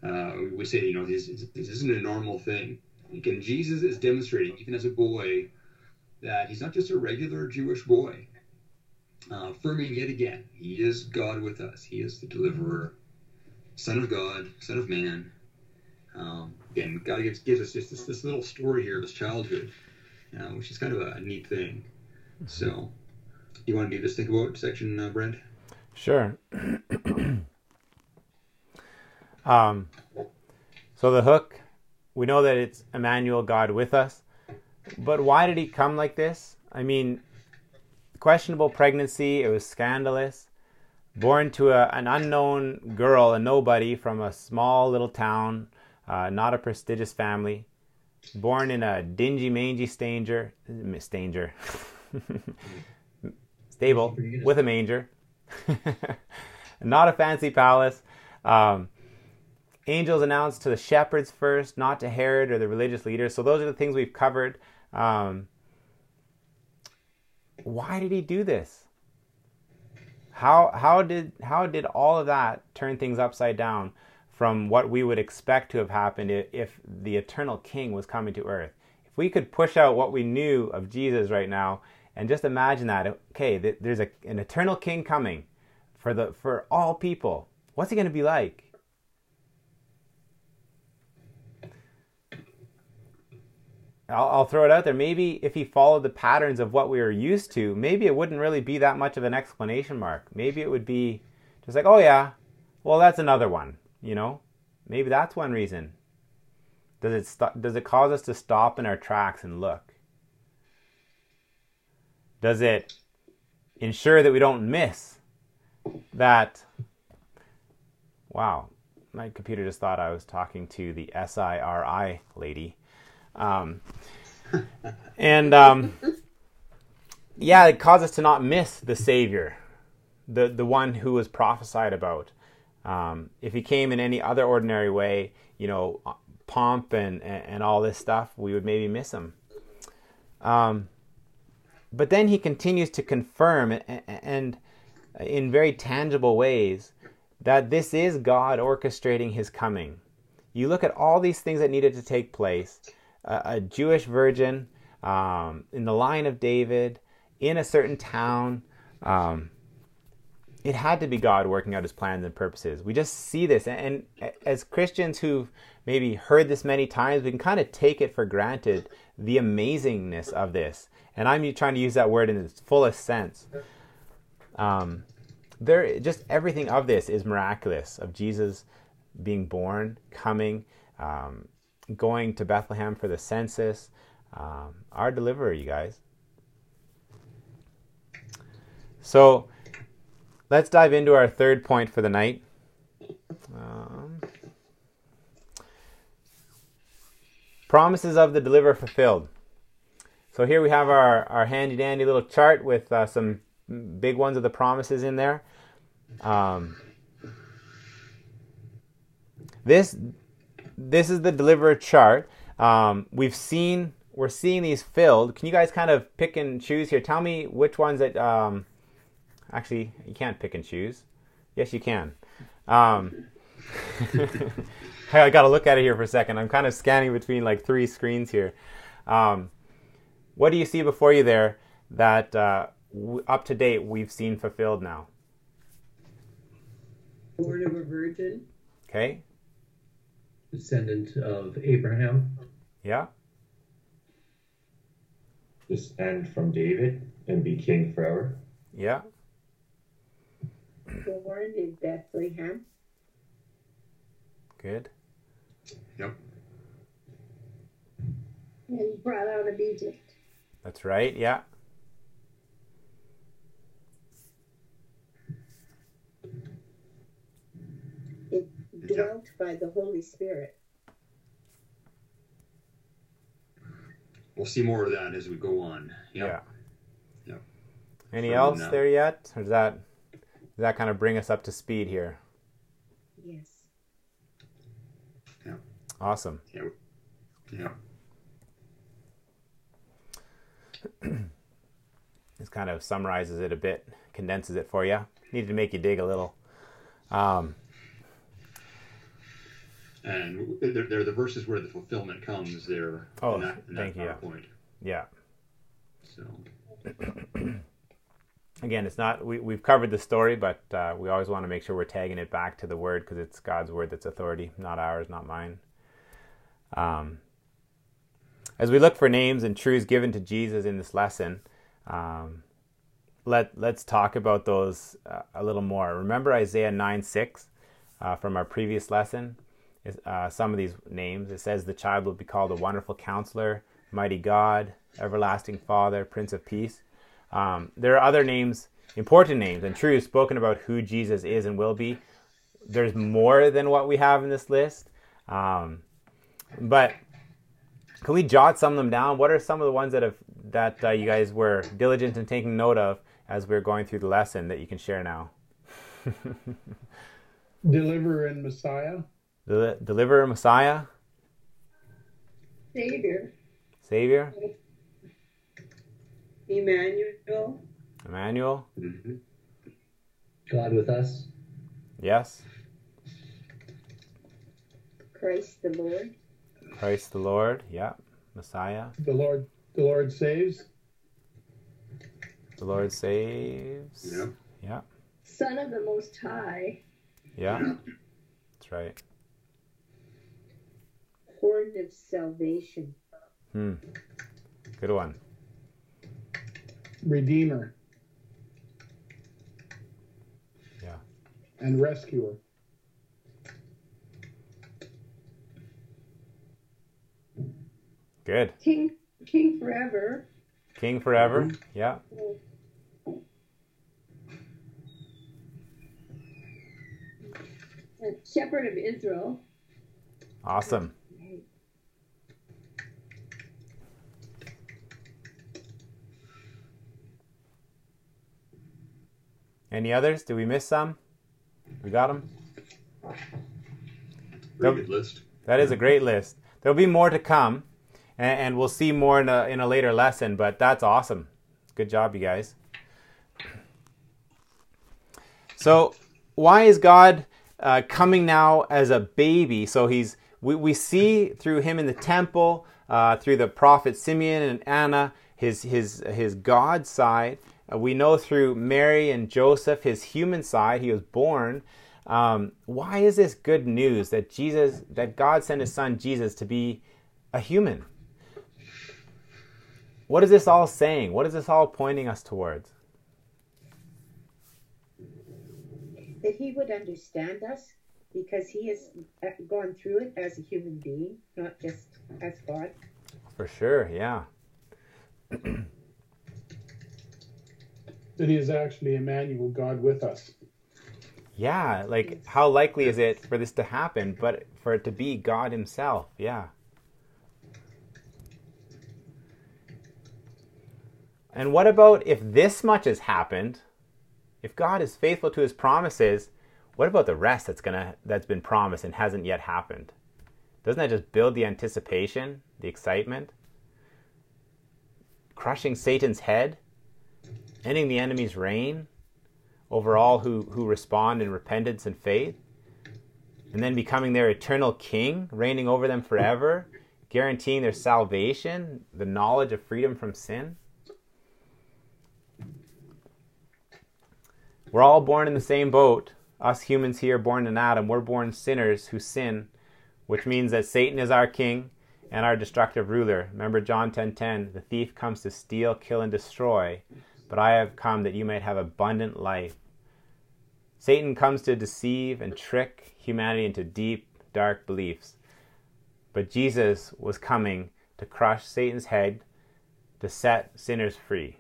uh, we say, you know, this, this isn't a normal thing. Again, Jesus is demonstrating, even as a boy, that he's not just a regular Jewish boy. Uh, affirming yet again, he is God with us. He is the deliverer, Son of God, Son of Man. Um, again, God gives, gives us just this, this little story here of his childhood uh, which is kind of a neat thing. So, you want to do this think about section, uh, Brent? Sure. um, so the hook we know that it's Emmanuel, God with us. But why did he come like this? I mean, questionable pregnancy, it was scandalous. Born to a, an unknown girl, a nobody from a small little town, uh, not a prestigious family. Born in a dingy, mangy stanger, stanger, stable with a manger. not a fancy palace. Um, angels announced to the shepherds first, not to Herod or the religious leaders. So those are the things we've covered. Um, why did he do this? How how did how did all of that turn things upside down from what we would expect to have happened if the eternal king was coming to earth? If we could push out what we knew of Jesus right now and just imagine that okay, there's a, an eternal king coming for the for all people. What's he going to be like? I'll, I'll, throw it out there. Maybe if he followed the patterns of what we were used to, maybe it wouldn't really be that much of an explanation mark. Maybe it would be just like, oh yeah, well that's another one. You know, maybe that's one reason. Does it st- does it cause us to stop in our tracks and look? Does it ensure that we don't miss that? Wow, my computer just thought I was talking to the SIRI lady. Um, and um, yeah, it caused us to not miss the Savior, the the one who was prophesied about. Um, if he came in any other ordinary way, you know, pomp and, and all this stuff, we would maybe miss him. Um, but then he continues to confirm and, in very tangible ways that this is God orchestrating his coming. You look at all these things that needed to take place, a, a Jewish virgin um, in the line of David in a certain town. Um, it had to be God working out his plans and purposes. We just see this. And, and as Christians who've maybe heard this many times, we can kind of take it for granted the amazingness of this. And I'm trying to use that word in its fullest sense. Um, there, just everything of this is miraculous of Jesus being born, coming, um, going to Bethlehem for the census. Um, our deliverer, you guys. So let's dive into our third point for the night. Um, promises of the deliverer fulfilled. So here we have our, our handy dandy little chart with uh, some big ones of the promises in there. Um, this this is the deliverer chart. Um, we've seen we're seeing these filled. Can you guys kind of pick and choose here? Tell me which ones that um, actually you can't pick and choose. Yes, you can. Um, I got to look at it here for a second. I'm kind of scanning between like three screens here. Um, what do you see before you there that uh, up to date we've seen fulfilled now? Born of a virgin. Okay descendant of Abraham. Yeah. Descend from David and be king forever. Yeah. Born in Bethlehem. Good. Yep. And brought out of Egypt. That's right. Yeah. It dwelt by the Holy Spirit. We'll see more of that as we go on. Yep. Yeah. Yep. Any else there yet? Or does that does that kind of bring us up to speed here? Yes. Yeah. Awesome. Yeah. Yeah. This kind of summarizes it a bit, condenses it for you. Needed to make you dig a little. Um, and they're, they're, the verses where the fulfillment comes there. Oh, in that, in thank you. Yeah. So. Again, it's not we we've covered the story, but uh, we always want to make sure we're tagging it back to the word because it's God's word that's authority, not ours, not mine. Um, as we look for names and truths given to Jesus in this lesson, um, let let's talk about those uh, a little more. Remember Isaiah nine six uh, from our previous lesson uh, some of these names. It says the child will be called a wonderful counselor, mighty God, everlasting Father, Prince of Peace. Um, there are other names, important names, and true spoken about who Jesus is and will be. There's more than what we have in this list. Um, but can we jot some of them down? What are some of the ones that have that uh, you guys were diligent in taking note of as we are going through the lesson that you can share now? Deliverer and Messiah. The deliverer, Messiah. Savior. Savior. Emmanuel. Emmanuel. Mm-hmm. God with us. Yes. Christ the Lord. Christ the Lord. Yeah. Messiah. The Lord. The Lord saves. The Lord saves. Yeah. Yeah. Son of the Most High. Yeah. That's right. Horn of salvation. Hmm. Good one. Redeemer. Yeah. And rescuer. Good. King King forever. King forever. Mm-hmm. Yeah. And Shepherd of Israel. Awesome. Any others? Did we miss some? We got them? Very good list. That is a great list. There'll be more to come, and, and we'll see more in a, in a later lesson, but that's awesome. Good job, you guys. So, why is God uh, coming now as a baby? So, he's we, we see through him in the temple, uh, through the prophet Simeon and Anna, his, his, his God side. Uh, we know through Mary and Joseph, his human side, he was born. Um, why is this good news that Jesus, that God sent his son Jesus to be a human? What is this all saying? What is this all pointing us towards? That he would understand us because he has uh, gone through it as a human being, not just as God. For sure, yeah. that he is actually Emmanuel, God with us. Yeah, like how likely is it for this to happen, but for it to be God Himself? Yeah. And what about if this much has happened? If God is faithful to His promises, what about the rest that's gonna that's been promised and hasn't yet happened? Doesn't that just build the anticipation, the excitement? Crushing Satan's head, ending the enemy's reign over all who, who respond in repentance and faith, and then becoming their eternal king, reigning over them forever, guaranteeing their salvation, the knowledge of freedom from sin. We're all born in the same boat. Us humans here, born in Adam, we're born sinners who sin, which means that Satan is our king and our destructive ruler. Remember John 10:10, 10, 10, the thief comes to steal, kill and destroy, but I have come that you might have abundant life. Satan comes to deceive and trick humanity into deep, dark beliefs. But Jesus was coming to crush Satan's head, to set sinners free.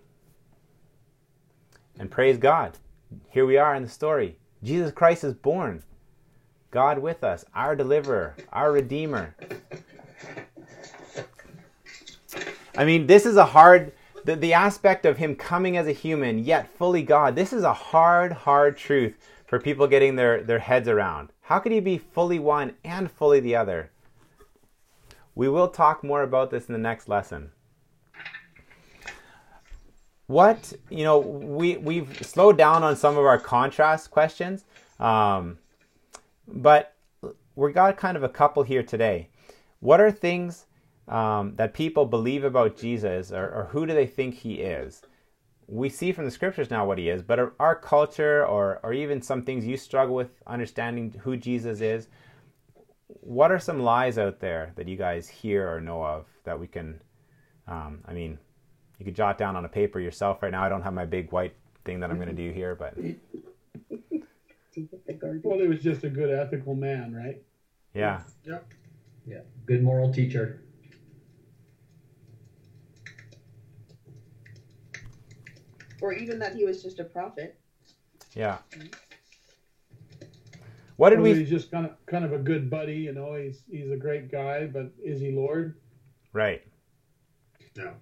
And praise God, here we are in the story. Jesus Christ is born. God with us, our deliverer, our redeemer. I mean, this is a hard the, the aspect of him coming as a human yet fully God. This is a hard, hard truth for people getting their, their heads around. How could he be fully one and fully the other? We will talk more about this in the next lesson. What, you know, we, we've slowed down on some of our contrast questions, um, but we got kind of a couple here today. What are things um, that people believe about Jesus, or, or, who do they think he is? We see from the scriptures now what he is, but our culture, or, or even some things you struggle with understanding who Jesus is, what are some lies out there that you guys hear or know of that we can, um, I mean, you could jot down on a paper yourself right now. I don't have my big white thing that I'm going to do here, but. Well, he was just a good ethical man, right? Yeah. Yep. Yeah. Good moral teacher. Or even that he was just a prophet. Yeah. What did Or we? He's just kind of kind of a good buddy, you know. He's he's a great guy, but is he Lord? Right. No.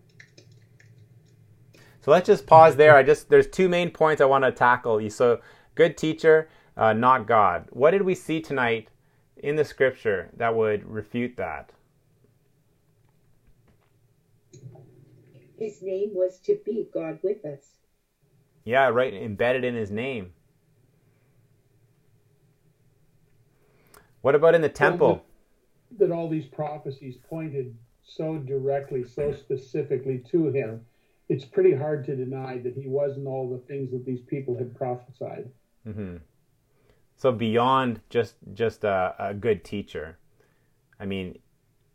So let's just pause there. I just there's two main points I want to tackle. You so good teacher, uh, not God. What did we see tonight in the scripture that would refute that? His name was to be God with us. Yeah, right, embedded in his name. What about in the temple? That all these prophecies pointed so directly, so specifically to him. It's pretty hard to deny that he wasn't all the things that these people had prophesied. hmm So beyond just just a, a good teacher, I mean,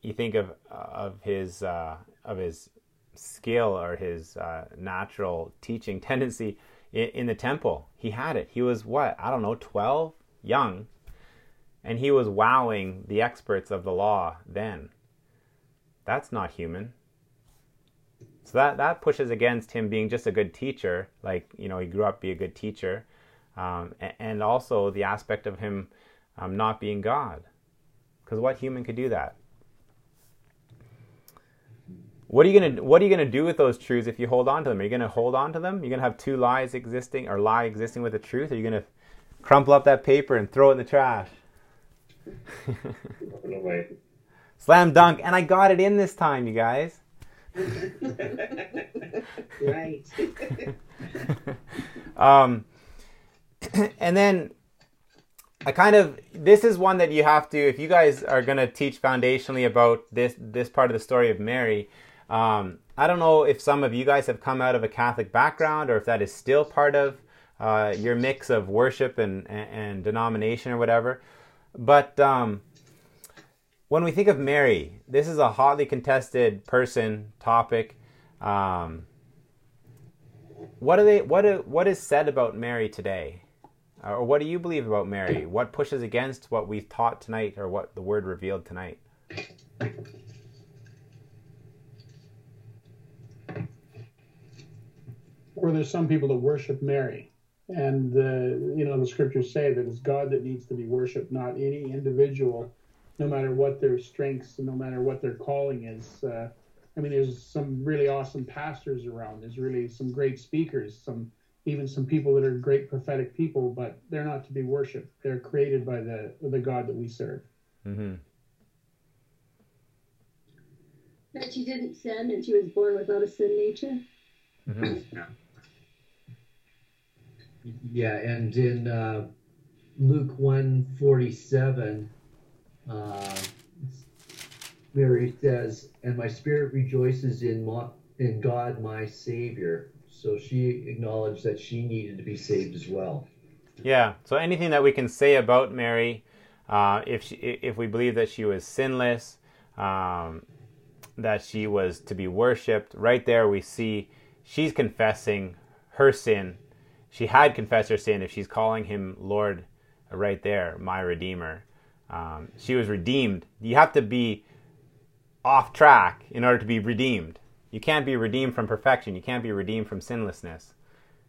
you think of of his uh, of his skill or his uh, natural teaching tendency in, in the temple. He had it. He was what I don't know, twelve, young, and he was wowing the experts of the law then. That's not human. So that that pushes against him being just a good teacher. Like you know, he grew up to be a good teacher, um, and, also the aspect of him um, not being God. Because what human could do that? What are you gonna What are you gonna do with those truths if you hold on to them? Are you gonna hold on to them? You're gonna have two lies existing or lie existing with the truth? Are you gonna crumple up that paper and throw it in the trash? Slam dunk, and I got it in this time, you guys. right. um, and then I kind of this is one that you have to if you guys are to teach foundationally about this this part of the story of Mary. Um, I don't know if some of you guys have come out of a Catholic background or if that is still part of uh, your mix of worship and, and, and denomination or whatever. But um, when we think of Mary, this is a hotly contested person topic. Um, what are they? What are, what is said about Mary today, or what do you believe about Mary? What pushes against what we've taught tonight, or what the Word revealed tonight? Or there's some people that worship Mary. And, you know, the scriptures say that it's God that needs to be worshiped, not any individual, no matter what their strengths and no matter what their calling is. Uh, I mean, there's some really awesome pastors around. There's really some great speakers, some even some people that are great prophetic people, but they're not to be worshipped. They're created by the the God that we serve. Mm-hmm. That she didn't sin and she was born without a sin nature. Mm-hmm. Yeah. Yeah, and in uh, Luke one forty seven, uh, Mary says, "And my spirit rejoices in my, in God my Savior." So she acknowledged that she needed to be saved as well. Yeah. So anything that we can say about Mary, uh, if she, if we believe that she was sinless, um, that she was to be worshipped, right there we see she's confessing her sin. She had confessed her sin if she's calling him Lord, right there, my Redeemer. Um, she was redeemed. You have to be off track in order to be redeemed. You can't be redeemed from perfection. You can't be redeemed from sinlessness.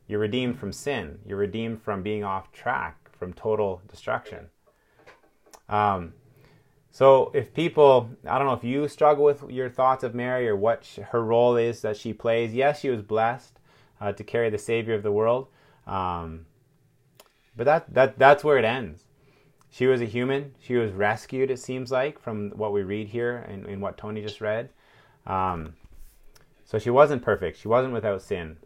You're redeemed from sin. You're redeemed from being off track, from total destruction. Um, so if people, I don't know if you struggle with your thoughts of Mary or what her role is that she plays. Yes, she was blessed uh, to carry the Savior of the world, um, but that that that's where it ends. She was a human. She was rescued. It seems like from what we read here and what Tony just read. Um, so she wasn't perfect. She wasn't without sin.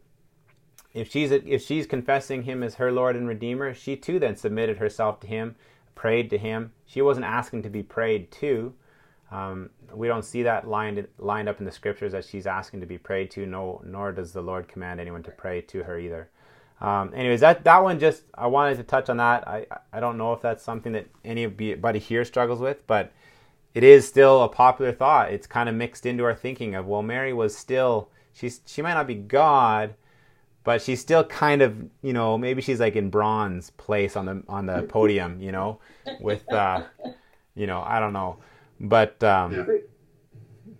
If she's if she's confessing him as her Lord and Redeemer, she too then submitted herself to him, prayed to him. She wasn't asking to be prayed to. Um, we don't see that lined lined up in the scriptures that she's asking to be prayed to. No, nor does the Lord command anyone to pray to her either. Um, anyways, that that one just I wanted to touch on that. I I don't know if that's something that anybody here struggles with, but it is still a popular thought. It's kind of mixed into our thinking of well, Mary was still she's she might not be God, but she's still kind of you know maybe she's like in bronze place on the on the podium, you know, with uh, you know, I don't know, but um, Yeah. For,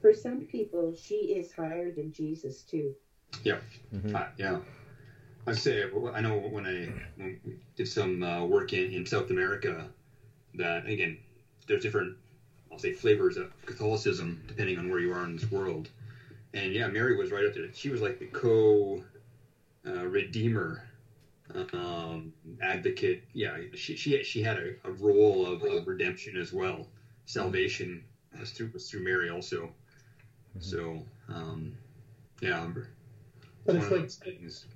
for some people, she is higher than Jesus too. Yeah, mhm. uh, yeah. I say I know when I did some uh, work in, in South America that again there's different I'll say flavors of Catholicism depending on where you are in this world. And yeah, Mary was right up there. She was like the co uh, redeemer um, advocate. Yeah, she she she had a, a role of, of redemption as well. Salvation was through was through Mary also. So um, yeah, But it's like things.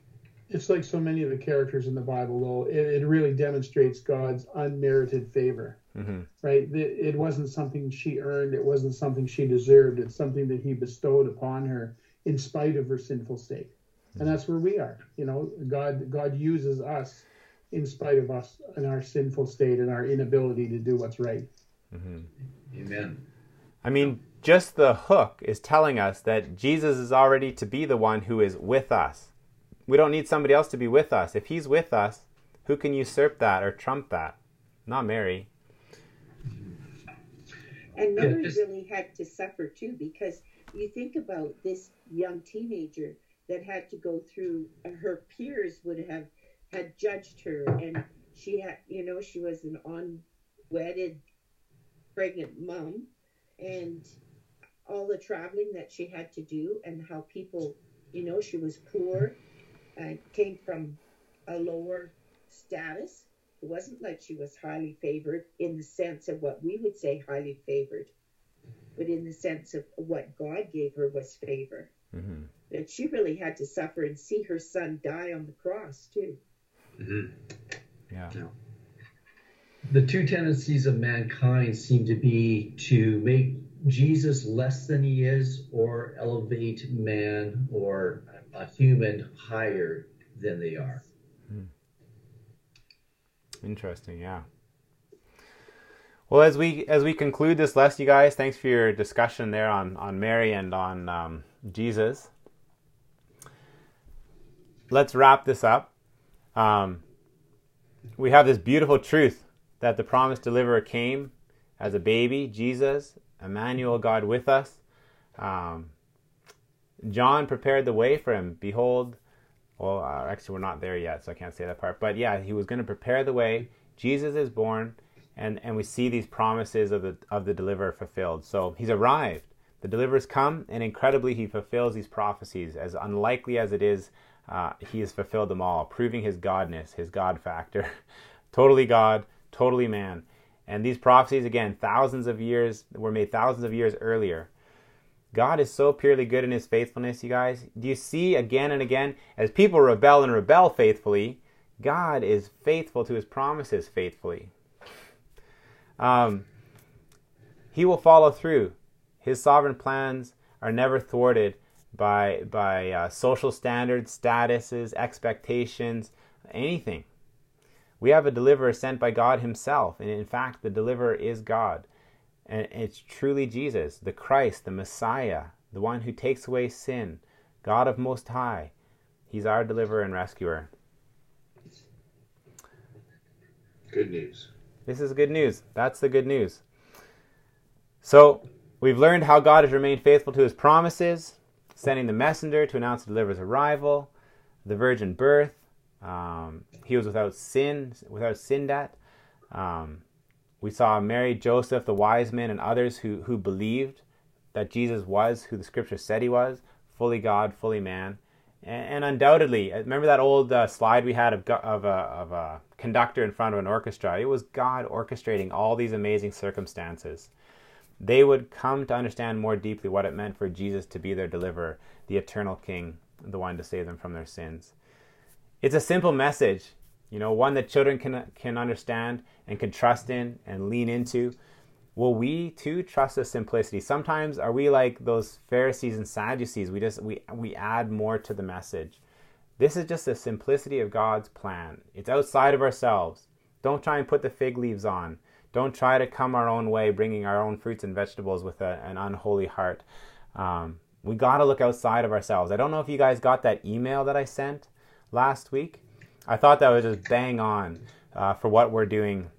It's like so many of the characters in the Bible, though. It, it really demonstrates God's unmerited favor, Mhm. right? It, it wasn't something she earned. It wasn't something she deserved. It's something that He bestowed upon her in spite of her sinful state, and that's where we are. You know, God God uses us in spite of us and our sinful state and our inability to do what's right. Mhm. Amen. I mean, just the hook is telling us that Jesus is already to be the one who is with us. We don't need somebody else to be with us. If he's with us, who can usurp that or trump that? Not Mary. And Yeah, Mary just- really had to suffer too, because you think about this young teenager that had to go through. Uh, her peers would have had judged her, and she had, you know, she was an unwedded pregnant mom, and all the traveling that she had to do, and how people, you know, she was poor, and came from a lower status. It wasn't like she was highly favored in the sense of what we would say highly favored, but in the sense of what God gave her was favor. hmm That she really had to suffer and see her son die on the cross too. hmm Yeah. The two tendencies of mankind seem to be to make Jesus less than he is or elevate man or a human higher than they are. Interesting, yeah. Well, as we as we conclude this lesson, you guys, thanks for your discussion there on on Mary and on um, Jesus. Let's wrap this up. Um, we have this beautiful truth that the promised deliverer came as a baby, Jesus, Emmanuel, God with us. Um, John prepared the way for him. Behold, well, uh, actually, we're not there yet, so I can't say that part. But yeah, he was going to prepare the way. Jesus is born, and, and we see these promises of the of the deliverer fulfilled. So he's arrived. The deliverer's come, and incredibly, he fulfills these prophecies. As unlikely as it is, uh, he has fulfilled them all, proving his godness, his God factor. totally God, totally man. And these prophecies, again, thousands of years were made thousands of years earlier. God is so purely good in his faithfulness, you guys. Do you see again and again, as people rebel and rebel faithfully, God is faithful to his promises faithfully. Um, he will follow through. His sovereign plans are never thwarted by, by uh, social standards, statuses, expectations, anything. We have a deliverer sent by God himself, and in fact, the deliverer is God. And it's truly Jesus, the Christ, the Messiah, the one who takes away sin, God of Most High. He's our deliverer and rescuer. Good news. This is good news. That's the good news. So, we've learned how God has remained faithful to his promises, sending the messenger to announce the deliverer's arrival, the virgin birth. Um, he was without sin, without sin debt. Um, we saw Mary, Joseph, the wise men, and others who, who believed that Jesus was who the scripture said he was fully God, fully man. And, and undoubtedly, remember that old uh, slide we had of, of, a, of a conductor in front of an orchestra? It was God orchestrating all these amazing circumstances. They would come to understand more deeply what it meant for Jesus to be their deliverer, the eternal King, the one to save them from their sins. It's a simple message, you know, one that children can can understand and can trust in and lean into. Will we too trust the simplicity? Sometimes are we like those Pharisees and Sadducees? We just we we add more to the message. This is just the simplicity of God's plan. It's outside of ourselves. Don't try and put the fig leaves on. Don't try to come our own way, bringing our own fruits and vegetables with a, an unholy heart. Um, we got to look outside of ourselves. I don't know if you guys got that email that I sent last week. I thought that was just bang on uh, for what we're doing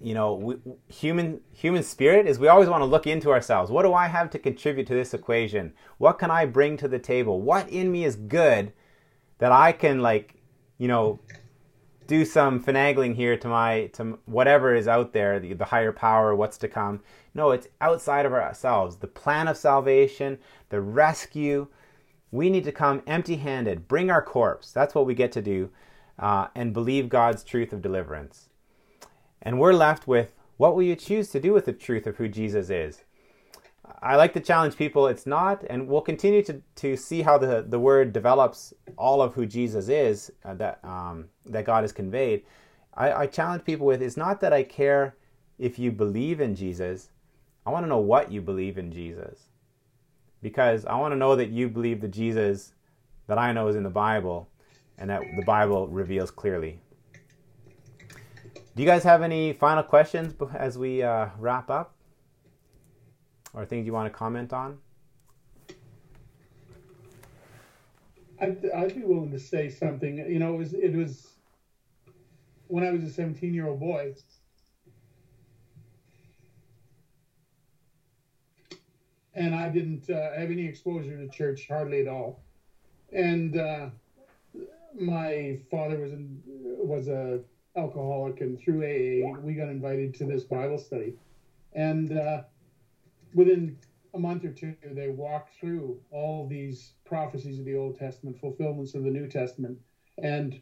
you know, we, human human spirit is we always want to look into ourselves. What do I have to contribute to this equation? What can I bring to the table? What in me is good that I can like, you know, do some finagling here to my to whatever is out there, the, the higher power, what's to come. No, it's outside of ourselves. The plan of salvation, the rescue. We need to come empty-handed, bring our corpse. That's what we get to do, uh, and believe God's truth of deliverance. And we're left with what will you choose to do with the truth of who Jesus is? I like to challenge people. It's not, and we'll continue to, to see how the, the word develops all of who Jesus is uh, that um, that God has conveyed. I, I challenge people with it's not that I care if you believe in Jesus. I want to know what you believe in Jesus, because I want to know that you believe the Jesus that I know is in the Bible, and that the Bible reveals clearly. Do you guys have any final questions as we uh, wrap up? Or things you want to comment on? I'd, I'd be willing to say something. You know, it was, it was when I was a 17 year old boy. And I didn't uh, have any exposure to church hardly at all. And uh, my father was in, was a alcoholic, and through AA, we got invited to this Bible study. And uh, within a month or two, they walked through all these prophecies of the Old Testament, fulfillments of the New Testament. And,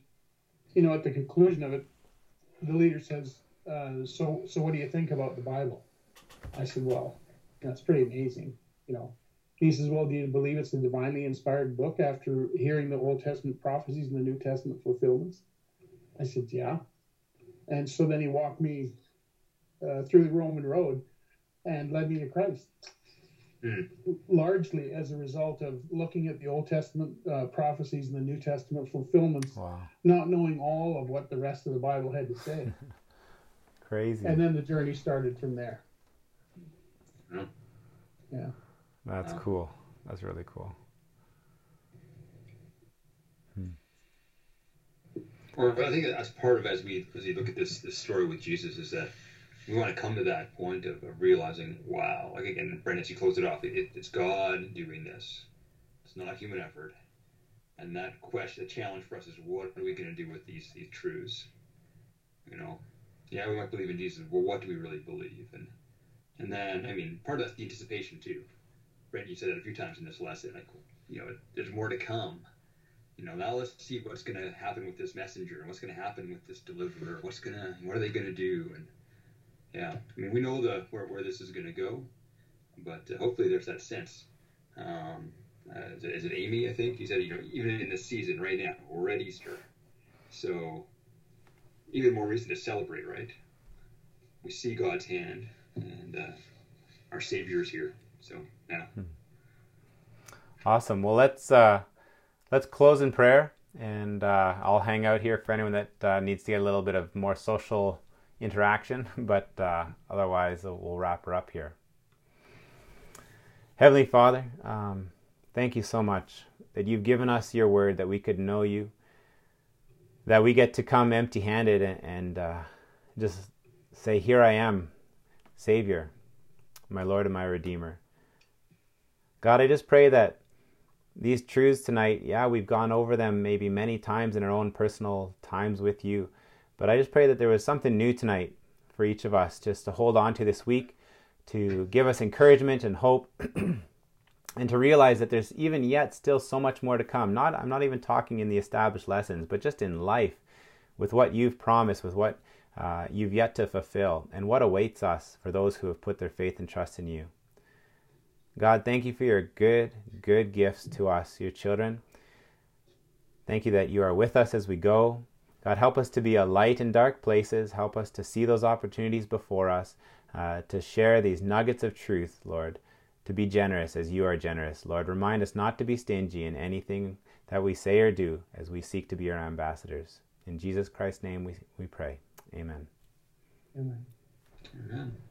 you know, at the conclusion of it, the leader says, uh, so, so what do you think about the Bible? I said, well, that's pretty amazing. You know, he says, well, do you believe it's a divinely inspired book after hearing the Old Testament prophecies and the New Testament fulfillments? I said, yeah. And so then he walked me uh, through the Roman road and led me to Christ. Mm. Largely as a result of looking at the Old Testament uh, prophecies and the New Testament fulfillments, wow. not knowing all of what the rest of the Bible had to say. Crazy. And then the journey started from there. Yeah. yeah. That's wow. cool. That's really cool. Hmm. Or I think that's part of as we as we look at this this story with Jesus is that we want to come to that point of, of realizing, wow, like again, Brendan, you close it off. It, it's God doing this. It's not a human effort. And that question, the challenge for us is, what are we going to do with these these truths? You know, yeah, we might believe in Jesus. Well, what do we really believe? And and then, I mean, part of that's the anticipation too. Brendan, you said it a few times in this lesson. Like, you know, there's more to come you know, now let's see what's going to happen with this messenger and what's going to happen with this deliverer. What's going to, what are they going to do? And yeah, I mean, we know the where, where this is going to go, but uh, hopefully there's that sense. Um, uh, is, it, is, it Amy? I think you said you know even in this season right now we're at Easter, so even more reason to celebrate, right? We see God's hand and uh, our Savior's here. So yeah. Hmm. Awesome. Well, let's uh, let's close in prayer, and uh, I'll hang out here for anyone that uh, needs to get a little bit of more social interaction, but uh, otherwise, we'll wrap her up here. Heavenly Father, um, thank you so much that you've given us your word that we could know you, that we get to come empty handed and, and uh, just say, Here I am, Savior, my Lord and my Redeemer. God, I just pray that these truths tonight, yeah, we've gone over them maybe many times in our own personal times with you. But I just pray that there was something new tonight for each of us just to hold on to this week, to give us encouragement and hope, and to realize that there's even yet still so much more to come. Not I'm not even talking in the established lessons, but just in life with what you've promised, with what uh, you've yet to fulfill, and what awaits us for those who have put their faith and trust in you. God, thank you for your good, good gifts to us, your children. Thank you that you are with us as we go. God, help us to be a light in dark places. Help us to see those opportunities before us, uh, to share these nuggets of truth, Lord, to be generous as you are generous. Lord, remind us not to be stingy in anything that we say or do as we seek to be your ambassadors. In Jesus Christ's name we, we pray. Amen. Amen. Amen.